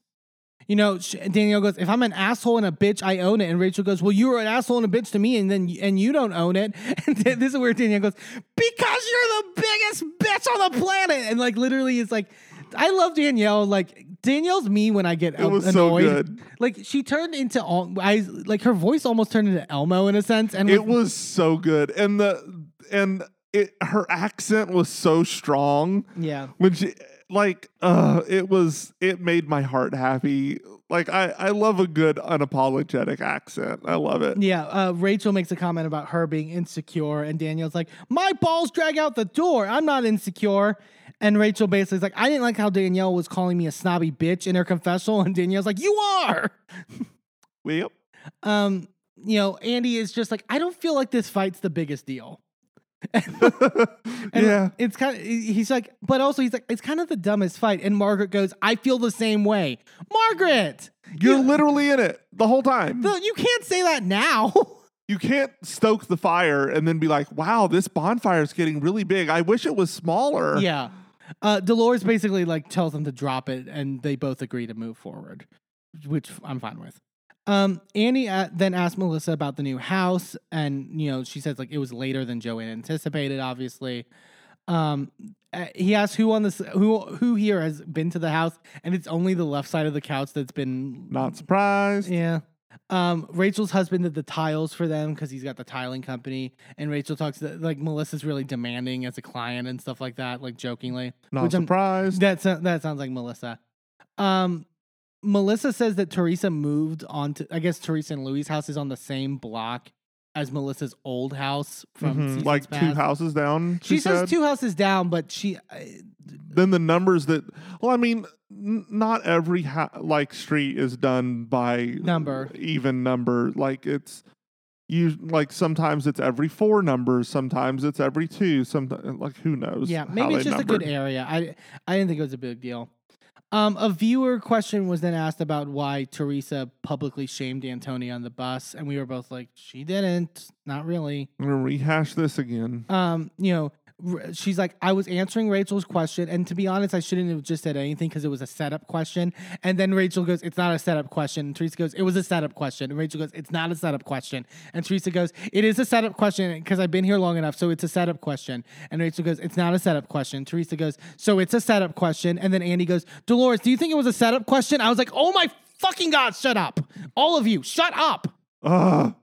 You know, sh- Danielle goes, "If I'm an asshole and a bitch, I own it." And Rachel goes, "Well, you were an asshole and a bitch to me, and then and you don't own it." And this is where Danielle goes, "Because you're the biggest bitch on the planet." And like literally, it's like, I love Danielle. Like Danielle's me when I get it was so annoyed. good. Like she turned into all I like her voice almost turned into Elmo in a sense, and It was so good, and the and it her accent was so strong. yeah. when she like uh it was it made my heart happy like i i love a good unapologetic accent i love it Yeah, uh, Rachel makes a comment about her being insecure, and Danielle's like, "My balls drag out the door. I'm not insecure." And Rachel basically is like, "I didn't like how Danielle was calling me a snobby bitch in her confessional," and Danielle's like, "You are." yep Um, you know, Andy is just like, "I don't feel like this fight's the biggest deal." And yeah it's kind of he's like, but also he's like, it's kind of the dumbest fight. And Margaret goes, "I feel the same way." Margaret, you're you, literally in it the whole time the- you can't say that now. you can't stoke the fire and then be like wow this bonfire is getting really big i wish it was smaller Yeah. Uh, Dolores basically like tells them to drop it, and they both agree to move forward, which I'm fine with. Um, Andy uh, then asked Melissa about the new house, and you know she says like it was later than Joanne anticipated. Obviously, um, uh, he asked who on this who who here has been to the house, and it's only the left side of the couch that's been not surprised yeah. Um, Rachel's husband did the tiles for them because he's got the tiling company, and Rachel talks to, like Melissa's really demanding as a client and stuff like that, like jokingly. not surprised That so- that sounds like Melissa. Um, Melissa says that Teresa moved on to. I guess Teresa and Louis' house is on the same block as Melissa's old house from Mhm, seasons like two houses down She, she, says two houses down, but she. uh, then the numbers that well i mean n- not every ha- like street is done by Number. even number like it's you like sometimes it's every four numbers sometimes it's every two sometimes like who knows Yeah, maybe it's just a good area. I I didn't think it was a big deal. Um, a viewer question was then asked about why Teresa publicly shamed Antonia on the bus, and we were both like, she didn't, not really. i'm gonna rehash this again Um, you know, she's like, I was answering Rachel's question, and to be honest, I shouldn't have just said anything because it was a setup question. And then Rachel goes, It's not a setup question. And Teresa goes, It was a setup question. And Rachel goes, It's not a setup question. And Teresa goes, It is a setup question because I've been here long enough, so it's a setup question. And Rachel goes, It's not a setup question. Teresa goes, So it's a setup question. And then Andy goes, Dolores, do you think it was a setup question? I was like, Oh my fucking God, shut up. All of you, shut up. Ugh.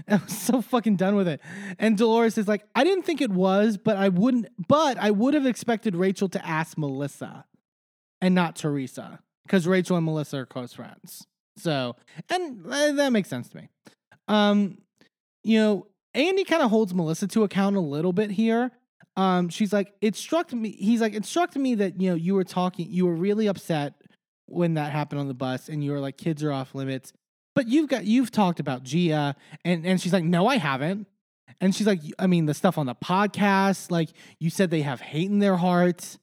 I was so fucking done with it. And Dolores is like, I didn't think it was, but I wouldn't, but I would have expected Rachel to ask Melissa and not Teresa because Rachel and Melissa are close friends. So, and uh, that makes sense to me. Um, you know, Andy kind of holds Melissa to account a little bit here. Um, she's like, it struck me. He's like, it struck me that you know you were talking, you were really upset when that happened on the bus, and you were like, kids are off limits but you've got you've talked about Gia and and she's like no I haven't. And she's like I mean the stuff on the podcast like you said they have hate in their hearts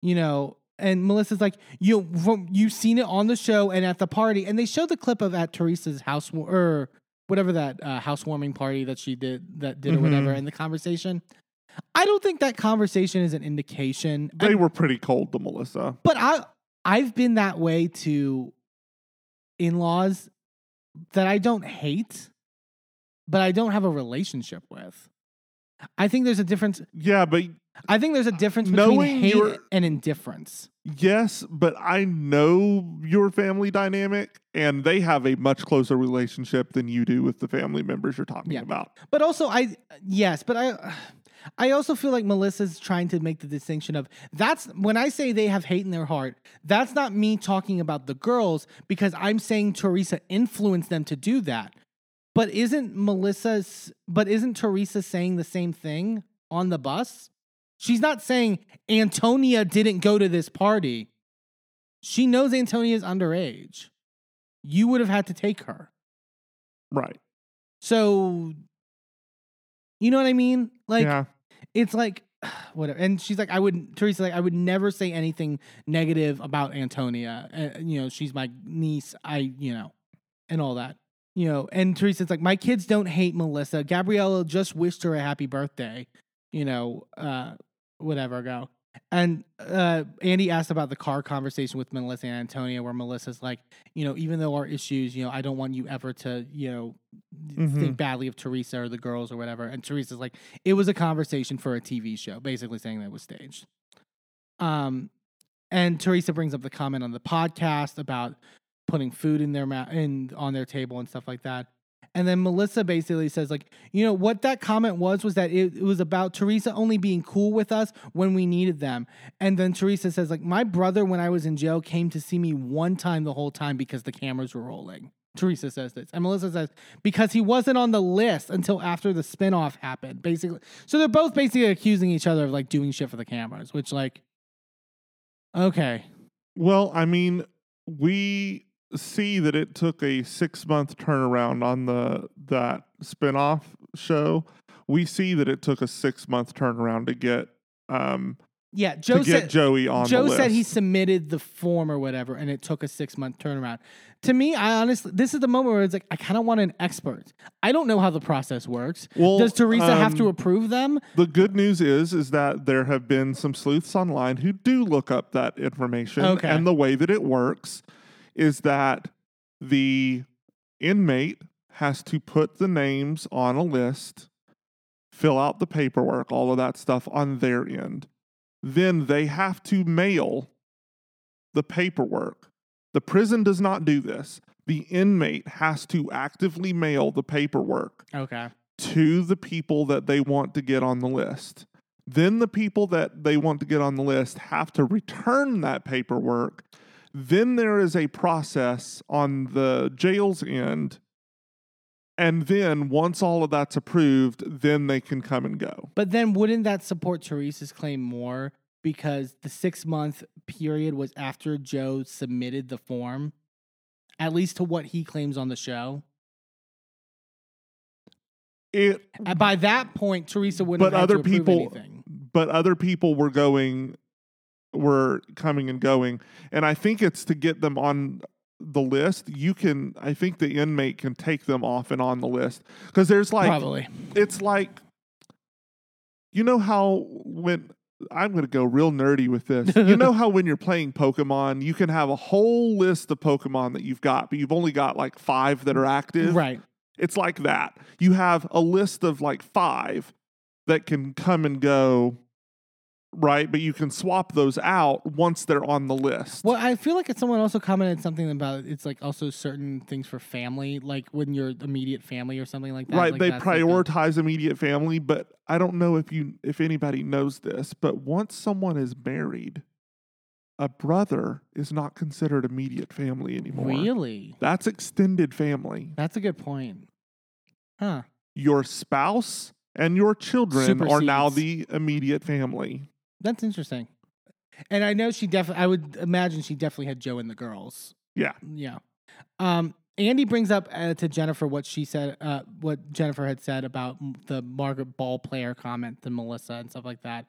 you know? And Melissa's like you you've seen it on the show and at the party and they show the clip of at Teresa's house or whatever that uh, housewarming party that she did that did or whatever in the conversation. I don't think that conversation is an indication They and- were pretty cold to Melissa. but I I've been that way to in-laws that I don't hate, but I don't have a relationship with. I think there's a difference. Yeah, but I think there's a difference uh, between hate your- and indifference. yes, but I know your family dynamic, and they have a much closer relationship than you do with the family members you're talking Yeah. about. But also, I yes, but I. I also feel like Melissa's trying to make the distinction of that's when I say they have hate in their heart, that's not me talking about the girls because I'm saying Teresa influenced them to do that. But isn't Melissa's but isn't Teresa saying the same thing on the bus? She's not saying Antonia didn't go to this party. She knows Antonia's underage. You would have had to take her. Right. So you know what I mean? Like yeah. it's like whatever. And she's like, I would Teresa like I would never say anything negative about Antonia. Uh, you know, she's my niece. I you know, and all that. You know, and Teresa's like, my kids don't hate Melissa. Gabriella just wished her a happy birthday. You know, uh, whatever ago. And uh, Andy asked about the car conversation with Melissa and Antonia, where Melissa's like, you know, even though our issues, you know, I don't want you ever to, you know, think badly of Teresa or the girls or whatever. And Teresa's like, it was a conversation for a TV show, basically saying that it was staged. Um, and Teresa brings up the comment on the podcast about putting food in their mouth in on their table and stuff like that. And then Melissa basically says, like, you know, what that comment was was that it, it was about Teresa only being cool with us when we needed them. And then Teresa says, like, my brother, when I was in jail, came to see me one time the whole time because the cameras were rolling. Teresa says this. And Melissa says, because he wasn't on the list until after the spinoff happened, basically. So they're both basically accusing each other of like doing shit for the cameras, which, like, okay. Well, I mean, we see that it took a six month turnaround on the that spinoff show. We see that it took a six month turnaround to get um Yeah, Joe to get said Joey on Joe said he submitted the form or whatever, and it took a six month turnaround. To me, I honestly, this is the moment where it's like I kind of want an expert. I don't know how the process works. Well, Does Teresa have to um, approve them? The good news is is that there have been some sleuths online who do look up that information Okay. and the way that it works is that the inmate has to put the names on a list, fill out the paperwork, all of that stuff on their end. Then they have to mail the paperwork. The prison does not do this. The inmate has to actively mail the paperwork Okay. to the people that they want to get on the list. Then the people that they want to get on the list have to return that paperwork. Then there is a process on the jail's end. And then once all of that's approved, then they can come and go. But then wouldn't that support Teresa's claim more because the six month period was after Joe submitted the form, at least to what he claims on the show? It And by that point, Teresa wouldn't but other people anything. but other people were going were coming and going and i think it's to get them on the list you can i think the inmate can take them off and on the list because there's like Probably. it's like you know how when I'm going to go real nerdy with this. you know how when you're playing Pokemon, you can have a whole list of Pokemon that you've got, but you've only got like five that are active. Right. It's like that. You have a list of like five that can come and go, right? But you can swap those out once they're on the list. Well, I feel like someone also commented something about it's like also certain things for family, like when your immediate family or something like that. right like they that's like prioritize immediate family but i don't know if you if anybody knows this but once someone is married a brother is not considered immediate family anymore really? that's extended family That's a good point. Huh. your spouse and your children are now the immediate family That's interesting. And I know she definitely. I would imagine she definitely had Joe and the girls. yeah Yeah. Um, Andy brings up uh, to Jennifer what she said, uh, what Jennifer had said about the Margaret Ball player comment to Melissa and stuff like that.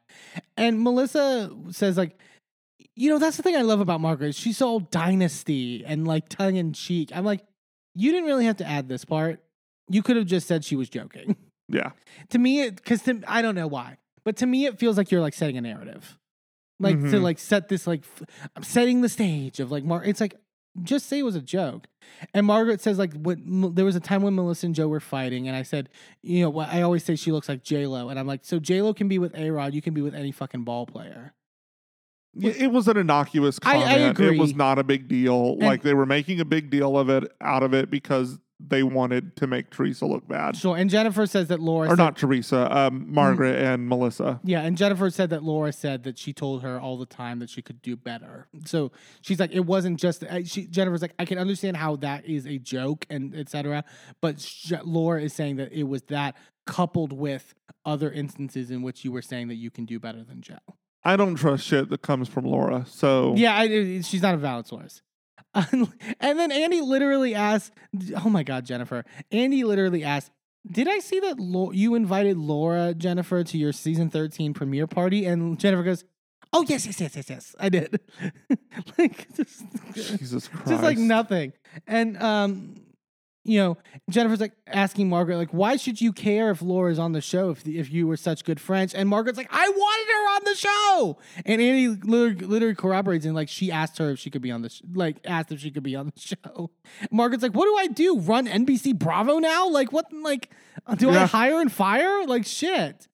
And Melissa says, like, you know, that's the thing I love about Margaret. She's so dynasty and like tongue in cheek. I'm like, you didn't really have to add this part. You could have just said she was joking. yeah to me, because I don't know why, but to me, it feels like you're like setting a narrative, like to Mhm. like set this like f- I'm setting the stage of like Mar. It's like just say it was a joke. And Margaret says like what M- there was a time when Melissa and Joe were fighting, and I said, you know, what I always say she looks like J Lo, and I'm like, so J Lo can be with A Rod, you can be with any fucking ball player. It was an innocuous I- I comment it was not a big deal And- like they were making a big deal of it out of it because they wanted to make teresa look bad Sure. And Jennifer says that Laura or said- not teresa um, margaret and melissa Yeah, and Jennifer said that Laura said that she told her all the time that she could do better. So she's like, it wasn't just. I- She Jennifer's like, I can understand how that is a joke and etc. But sh- Laura is saying that it was that coupled with other instances in which you were saying that you can do better than Joe. I don't trust shit that comes from Laura. So Yeah, I- she's not a valid source. And then Andy literally asked, "Oh my God, Jennifer!" Andy literally asked, "Did I see that Lau- you invited Laura Jennifer to your season thirteen premiere party?" And Jennifer goes, "Oh yes, yes, yes, yes, yes, I did." like just, Jesus Christ. just like nothing. And um, you know, Jennifer's like asking Margaret, like, "Why should you care if Laura's on the show if if you were such good friends?" And Margaret's like, "I wanted her on the show." And Andy literally, literally corroborates and like she asked her if she could be on the sh- like asked if she could be on the show. Margaret's like, "What do I do? Run NBC Bravo now? Like what? Like do I hire and fire? Like shit."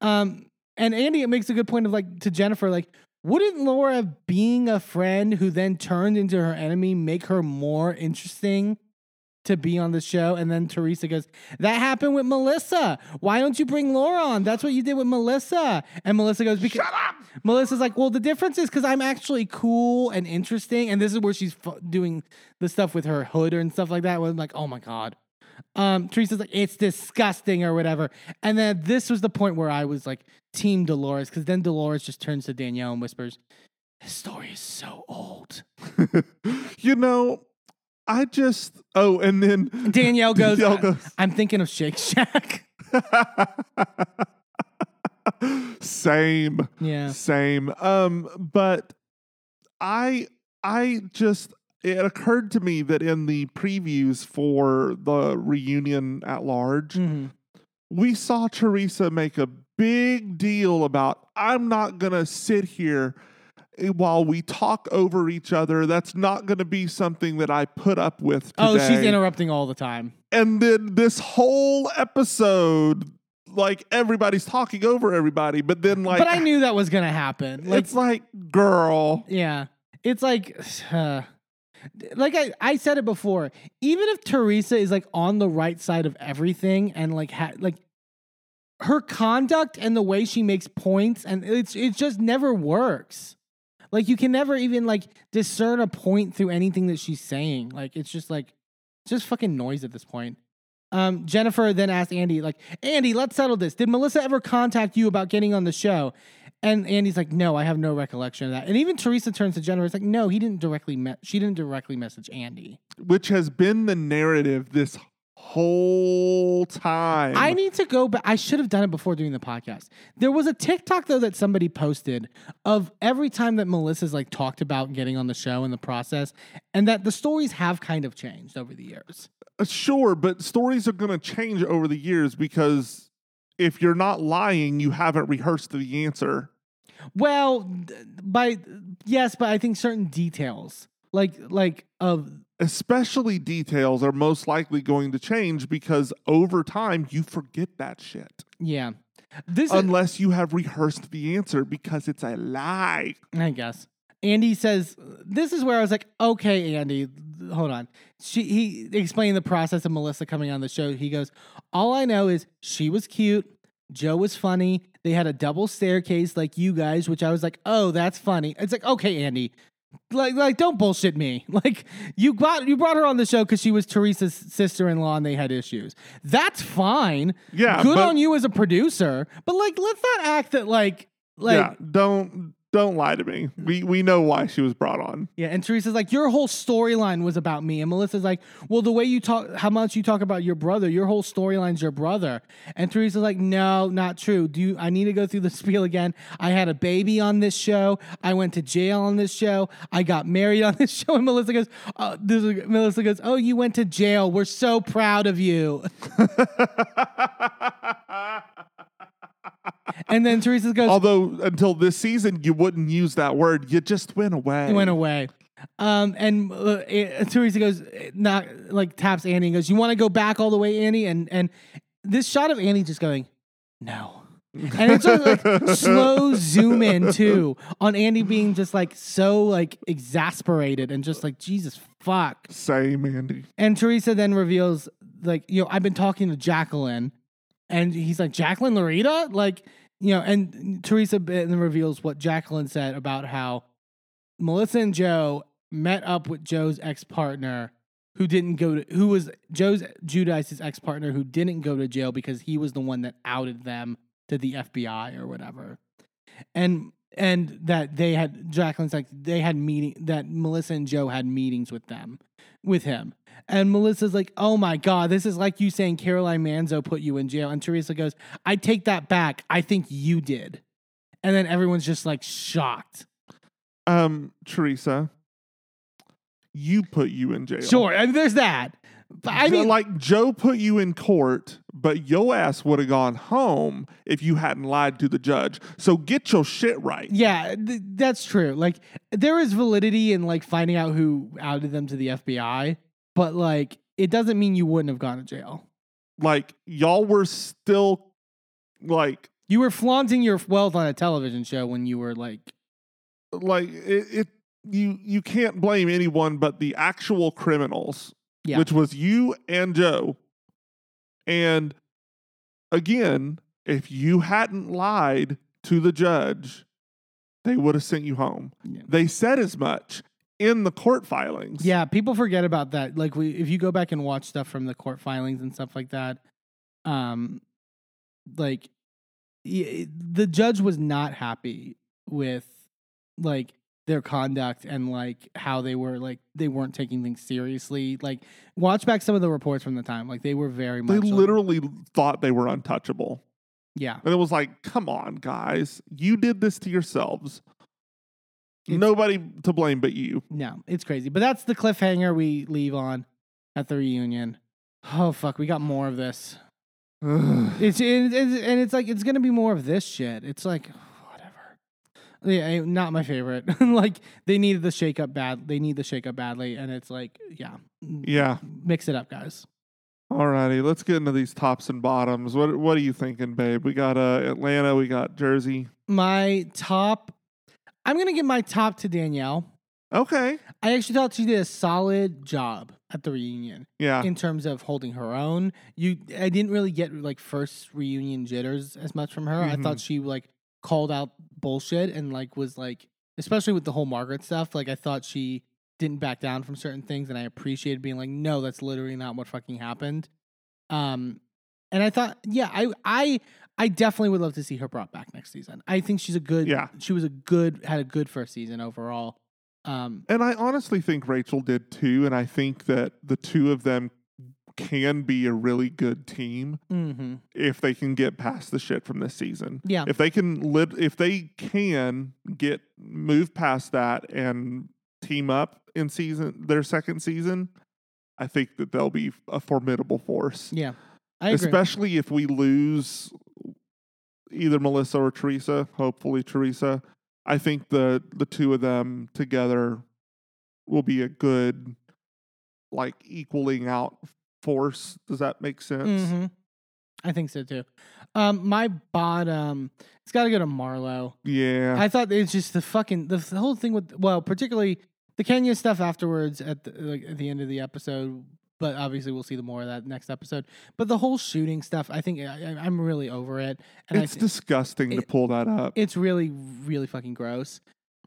Um, and Andy it makes a good point of like to Jennifer, like, wouldn't Laura being a friend who then turned into her enemy make her more interesting to be on the show? And then Teresa goes, That happened with Melissa. Why don't you bring Laura on? That's what you did with Melissa. And Melissa goes, because Shut up! Melissa's like, Well, the difference is because I'm actually cool and interesting. And this is where she's fu- doing the stuff with her hood and stuff like that. Where I'm like, Oh my God. Um, Teresa's like, it's disgusting or whatever. And then this was the point where I was like, Team Dolores, because then Dolores just turns to Danielle and whispers, His story is so old. you know, I just oh, and then Danielle goes, Danielle "I- goes- I'm thinking of Shake Shack. same, yeah. same. Um, but I I just it occurred to me that in the previews for the reunion at large, Mhm. we saw Teresa make a big deal about I'm not going to sit here while we talk over each other. That's not going to be something that I put up with Oh, she's interrupting all the time. And then this whole episode like everybody's talking over everybody, but then like but I knew that was going to happen. Like, it's like girl. yeah. It's like, uh, like I, I said it before. Even if Teresa is like on the right side of everything and like, ha- like, her conduct and the way she makes points and it's it just never works. Like you can never even like discern a point through anything that she's saying. Like it's just like just fucking noise at this point. Um, Jennifer then asked Andy, like, Andy, let's settle this. Did Melissa ever contact you about getting on the show? And Andy's like, no, I have no recollection of that. And even Teresa turns to Jennifer. It's like, no, he didn't directly. Me- she didn't directly message Andy. which has been the narrative this whole time. I need to go back. I should have done it before doing the podcast. There was a TikTok though that somebody posted of every time that Melissa's like talked about getting on the show in the process, and that the stories have kind of changed over the years. Uh, sure, but stories are going to change over the years because if you're not lying, you haven't rehearsed the answer. Well, by yes, but I think certain details, like like of Especially details are most likely going to change because over time you forget that shit. yeah, this is, Unless you have rehearsed the answer because it's a lie. I guess. Andy says, "This is where I was like, okay, Andy, hold on." She he explained the process of Melissa coming on the show. He goes, "All I know is she was cute, Joe was funny. They had a double staircase like you guys, which I was like, oh, that's funny." It's like, okay, Andy, like like don't bullshit me. Like you got you brought her on the show because she was Teresa's sister-in-law and they had issues. That's fine. Yeah, good but- on you as a producer, but like let's not act that like like yeah, don't don't lie to me. We we know why she was brought on. Yeah, and Teresa's like, your whole storyline was about me. And Melissa's like, well, the way you talk, how much you talk about your brother, your whole storyline's your brother. And Teresa's like, no, not true. Do you, I need to go through the spiel again? I had a baby on this show. I went to jail on this show. I got married on this show. And Melissa goes, uh, this is, Melissa goes, oh, you went to jail. We're so proud of you. and then Teresa goes, Although until this season you wouldn't use that word, you just went away. It went away. Um, and uh, eh, Teresa goes, not like taps Andy and goes, "You want to go back all the way, Andy?" And and this shot of Andy just going, "No," and it's sort of like slow zoom in too on Andy being just like so like exasperated and just like Jesus fuck. Same, Andy. And Teresa then reveals, like, you know, I've been talking to Jacqueline, and he's like, Jacqueline Laurita? Like, you know, and Teresa then reveals what Jacqueline said about how Melissa and Joe met up with Joe's ex partner who didn't go to, who was Joe's Giudice's ex partner who didn't go to jail because he was the one that outed them to the FBI or whatever. And, and that they had Jacqueline's like they had meeting that Melissa and Joe had meetings with them with him. And Melissa's like, oh my God, this is like you saying Caroline Manzo put you in jail. And Teresa goes, I take that back. I think you did. And then everyone's just like shocked. Um, Teresa, you put you in jail. Sure. I mean, there's that. But I mean, like Joe put you in court, but your ass would have gone home if you hadn't lied to the judge. So get your shit right. yeah, th- that's true. Like, there is validity in like finding out who outed them to the FBI, but like, it doesn't mean you wouldn't have gone to jail. Like y'all were still like You were flaunting your wealth on a television show when you were like, like it, it you you can't blame anyone but the actual criminals Yeah. which was you and joe and again if you hadn't lied to the judge they would have sent you home Yeah. they said as much in the court filings Yeah, people forget about that. Like we if you go back and watch stuff from the court filings and stuff like that, um like the judge was not happy with like their conduct and like how they were like they weren't taking things seriously. Like watch back some of the reports from the time. Like they were very they much like- literally thought they were untouchable yeah. and it was like come on guys you did this to yourselves It's- nobody to blame but you No, it's crazy. But that's the cliffhanger we leave on at the reunion. Oh fuck, we got more of this. It's, it's, it's and it's like it's gonna be more of this shit. It's like whatever. Yeah, not my favorite. like they needed the shake up bad. They need the shake up badly, and it's like yeah, yeah mix it up, guys. Alrighty, let's get into these tops and bottoms. What what are you thinking, babe? We got uh, Atlanta, we got Jersey. My top. I'm gonna give my top to Danielle. Okay, I actually thought she did a solid job at the reunion. yeah, in terms of holding her own. You, I didn't really get like first reunion jitters as much from her. I Mhm. thought she like called out bullshit and like was like, especially with the whole Margaret stuff. Like I thought she didn't back down from certain things, and I appreciated being like, no, that's literally not what fucking happened. Um, and I thought, yeah, I, I, I definitely would love to see her brought back next season. I think she's a good, Yeah. she was a good, had a good first season overall. Um, and I honestly think Rachel did too, and I think that the two of them can be a really good team hmm if they can get past the shit from this season. yeah, If they can live if they can get move past that and team up in season their second season, I think that they'll be a formidable force. yeah, I agree. especially if we lose either Melissa or Teresa. Hopefully Teresa. I think the the two of them together will be a good like equaling out force. Does that make sense? hmm I think so too. Um, my bottom, it's got to go to Marlo. Yeah. I thought it's just the fucking the, the whole thing with well, particularly the Kenya stuff afterwards at the like at the end of the episode. But obviously, we'll see the more of that next episode. But the whole shooting stuff, I think I, I'm really over it. And it's disgusting to pull that up. it's really really fucking gross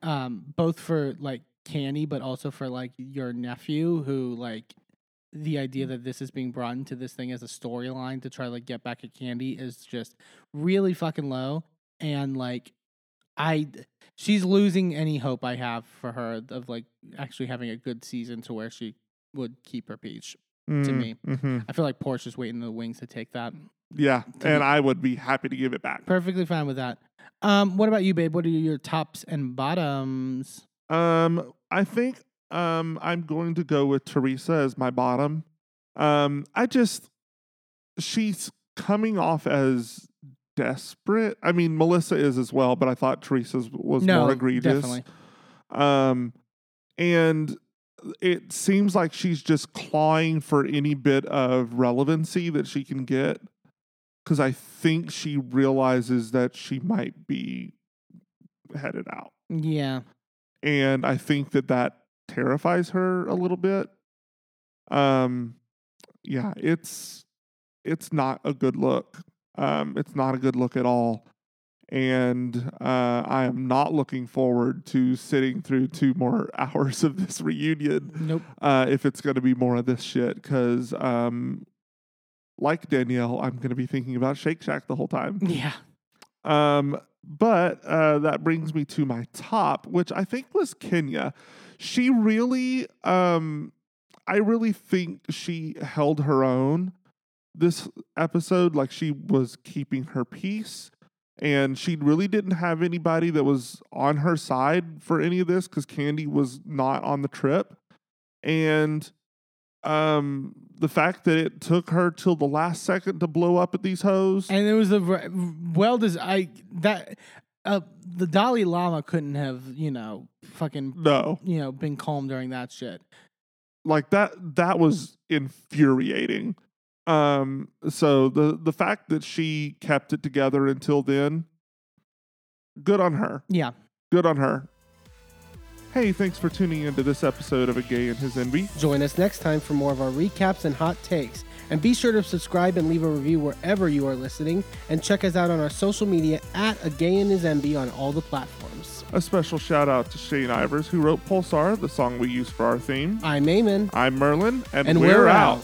um both for like Kandi but also for like your nephew who like the idea that this is being brought into this thing as a storyline to try to like get back at Kandi is just really fucking low and like i she's losing any hope i have for her of like actually having a good season to where she would keep her peach to me. hmm i feel like Porsha's waiting in the wings to take that Yeah, and me- I would be happy to give it back. perfectly fine with that um what about you babe what are your tops and bottoms Um, I think um I'm going to go with Teresa as my bottom. Um, I just she's coming off as desperate. I mean, Melissa is as well, but I thought Teresa's was no more egregious. definitely Um, and it seems like she's just clawing for any bit of relevancy that she can get. Because I think she realizes that she might be headed out. yeah And I think that that terrifies her a little bit. Um, yeah, it's it's not a good look. Um, it's not a good look at all. And uh, I am not looking forward to sitting through two more hours of this reunion nope uh, if it's going to be more of this shit. Because, um, like Danielle, I'm going to be thinking about Shake Shack the whole time. yeah Um, but uh, that brings me to my top, which I think was Kenya. She really, um, I really think she held her own this episode. Like she was keeping her peace, and she really didn't have anybody that was on her side for any of this because Kandi was not on the trip, and um the fact that it took her till the last second to blow up at these hoes. And it was the well does i that uh the dalai lama couldn't have you know fucking no. you know been calm during that shit. Like that that was infuriating um so the the fact that she kept it together until then good on her yeah good on her hey thanks for tuning into this episode of a gay and his enby Join us next time for more of our recaps and hot takes. And be sure to subscribe and leave a review wherever you are listening. And check us out on our social media at A Gay and His Enby on all the platforms. a special shout out to shane ivers who wrote pulsar the song we use for our theme I'm Eamon. i'm merlin and, And we're, out.